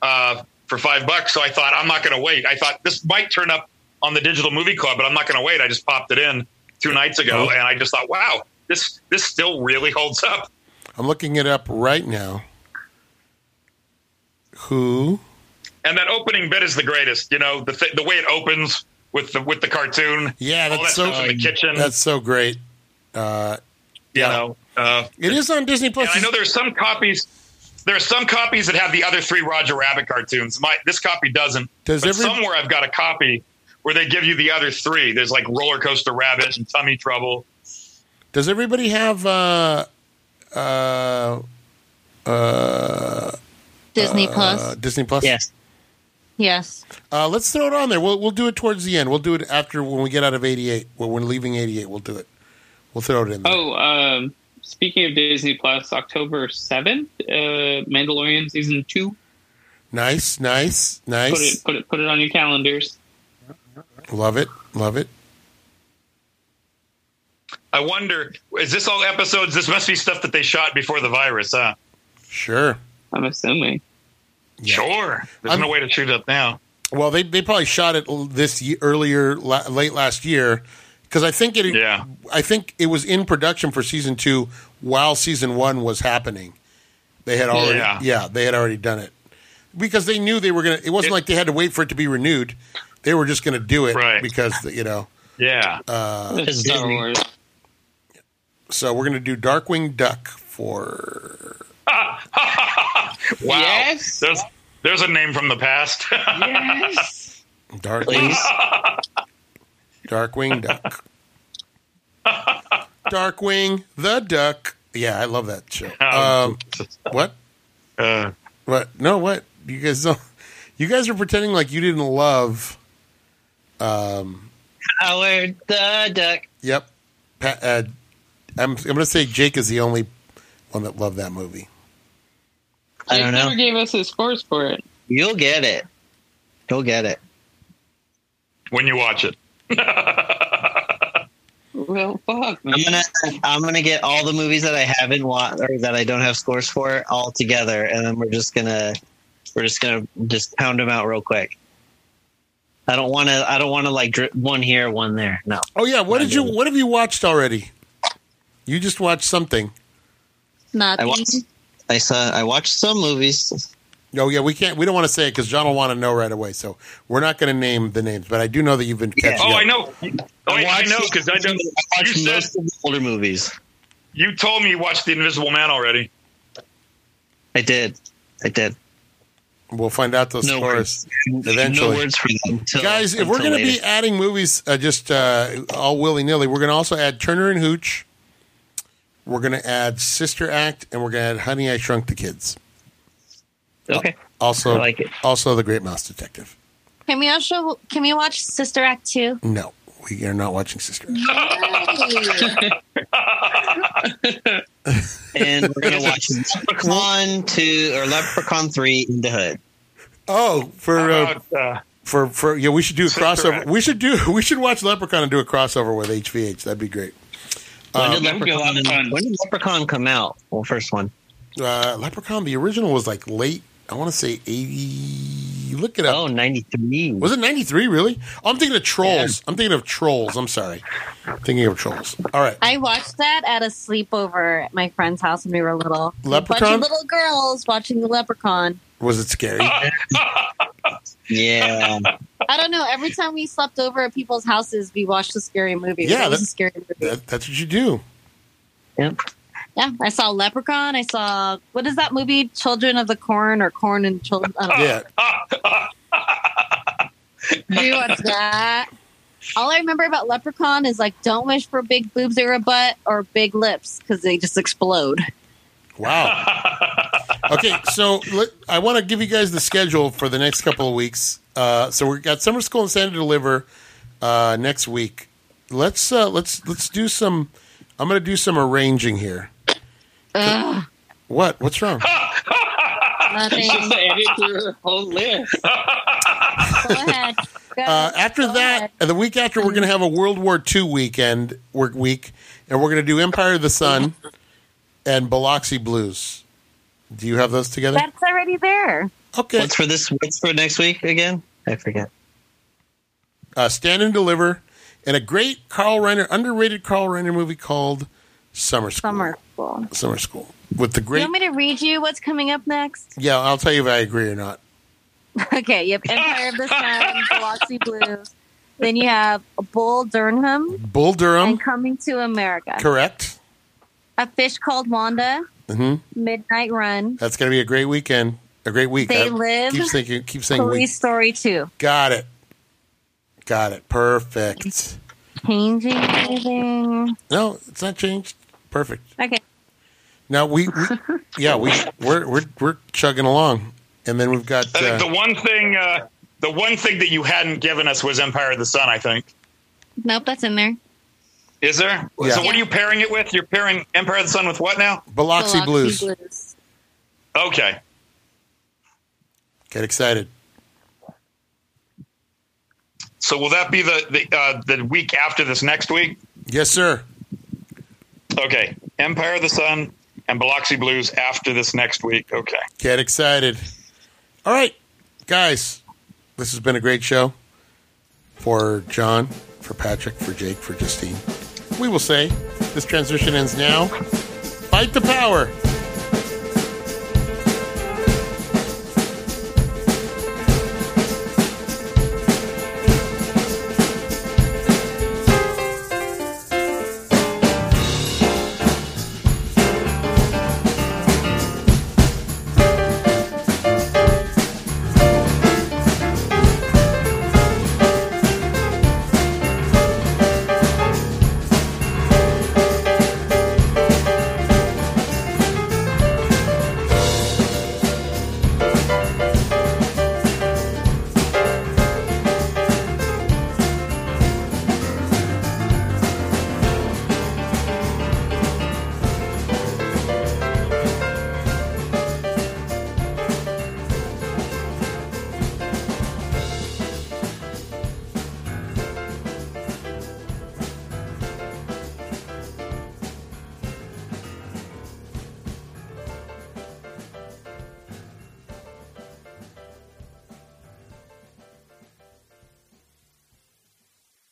uh, for five bucks. So I thought I'm not going to wait. I thought this might turn up on the digital movie club, but I'm not going to wait. I just popped it in two nights ago, and I just thought, wow, this this still really holds up. I'm looking it up right now. Who? And that opening bit is the greatest. You know, the th- the way it opens with the with the cartoon. Yeah, that's that so. in the kitchen. That's so great. Uh, you yeah. know. Uh, it is on Disney Plus. I know there's some copies. There are some copies that have the other three Roger Rabbit cartoons. My this copy doesn't. Does but every- somewhere I've got a copy where they give you the other three. There's like Roller Coaster Rabbit and Tummy Trouble. Does everybody have uh, uh, uh, disney uh, plus Disney Plus? Yes. yes Uh, let's throw it on there. We'll we'll do it towards the end. We'll do it after when we get out of 88. When we're leaving 88, we'll do it. We'll throw it in there. Oh, um, speaking of Disney Plus, October seventh, uh, Mandalorian season two. Nice, nice, nice. Put nice. it, put it, put it on your calendars. Love it, love it. I wonder, is this all episodes? This must be stuff that they shot before the virus, huh? Sure. I'm assuming. Yeah. Sure. There's I'm- no way to shoot it now. Well, they they probably shot it this ye earlier, la- late last year, because I think it. Yeah. I think it was in production for season two while season one was happening. They had already, yeah, Yeah. they had already done it because they knew they were gonna. It wasn't It- like they had to wait for it to be renewed. They were just gonna do it Right. because you know. Yeah. Uh, It's Star Disney. Wars. so we're gonna do Darkwing Duck for. wow. Yes. There's, there's a name from the past. Yes. Darkwing, Please. Darkwing Duck. Darkwing the Duck. Yeah, I love that show. Um, what? uh, What? No, what? You guys don't. You guys are pretending like you didn't love. Um, Howard the Duck. Yep. Pa- uh, I'm, I'm going to say Jake is the only one that loved that movie. I don't know. never gave us his scores for it. You'll get it. You'll get it. when you watch it. Well, fuck, man. I'm gonna I'm gonna get all the movies that I haven't watched or that I don't have scores for all together, and then we're just gonna we're just gonna just pound them out real quick. I don't want to. I don't want to like drip one here, one there. No. Oh yeah, what Not did you? it. What have you watched already? You just watched something. Nothing. I watched. I saw. I watched some movies. Oh yeah, we can't. We don't want to say it because John will want to know right away. So we're not going to name the names. But I do know that you've been catching Oh, up. I know. Oh, I, I know because I don't. I You watched said most of the older movies. you told me you watched The Invisible Man already. I did. I did. We'll find out those No scores. words. Eventually. No words for them. Until, Guys, if we're going to be adding movies uh, just uh, all willy nilly, we're going to also add Turner and Hooch. We're going to add Sister Act, and we're going to add Honey, I Shrunk the Kids. Okay. Also, I like it. also The Great Mouse Detective. Can we also can we watch Sister Act two? No, we are not watching Sister Act. And we're gonna watch Leprechaun two or Leprechaun three in the hood. Oh, for uh, uh, for for yeah, we should do a Sister crossover. Act. We should do we should watch Leprechaun and do a crossover with HVH. That'd be great. When did, that would be a lot of Leprechaun, when did Leprechaun come out? Well, first one. Uh, Leprechaun, the original was like late. I want to say eighty. Look it up. Oh, 93. Was it 93, really? Oh, I'm thinking of Trolls. I'm thinking of Trolls. I'm sorry. thinking of Trolls. All right. I watched that at a sleepover at my friend's house when we were little. Bunch Leprechaun? of little girls watching the Leprechaun. Was it scary? Yeah. I don't know. Every time we slept over at people's houses, we watched a scary movie. Yeah, it was a scary movie. that, that's what you do. yep. Yeah, I saw Leprechaun. I saw what is that movie? Children of the Corn or Corn and Children. I don't know. Yeah. We watched that. All I remember about Leprechaun is like, don't wish for big boobs or a butt or big lips because they just explode. Wow. Okay, so let, I want to give you guys the schedule for the next couple of weeks. Uh, so we've got summer school and Stand and Deliver uh, next week. Let's uh, let's let's do some. I'm going to do some arranging here. Ugh, What? What's wrong? nothing. Just to edit through her whole list. Go ahead. Go Uh, after Go that, ahead. the week after, we're going to have a World War II weekend work week, and we're going to do Empire of the Sun and Biloxi Blues. Do you have those together? that's already there. Okay. What's for this? What's for next week again? I forget. uh, Stand and Deliver, and a great Carl Reiner, underrated Carl Reiner movie called Summer School. Summer school. Summer School with the great. You want me to read you what's coming up next? yeah, I'll tell you if I agree or not. Okay, you have Empire of the Sun, Biloxi Blues. Then you have Bull Durham Bull Durham, and Coming to America. correct. A Fish Called Wanda, hmm Midnight Run, That's going to be a great weekend. A great week. They I Live, Keep thinking. Keep saying Police week. Story 2. Got it. Got it. Perfect. Changing anything? No, it's not changed. Perfect. Okay. Now we, we yeah, we we're we're we're chugging along, and then we've got I think uh, the one thing, uh, the one thing that you hadn't given us was Empire of the Sun. I think. Nope, that's in there. Is there? Yeah. So what are you pairing it with? You're pairing Empire of the Sun with what now? Biloxi, Blues. Blues. Okay. Get excited. So will that be the the uh, the week after this next week? Yes, sir. Okay. Empire of the Sun and Biloxi Blues after this next week. Okay. Get excited. All right, guys, this has been a great show for John, for Patrick, for Jake, for Justine. We will say this transition ends now. Fight the power.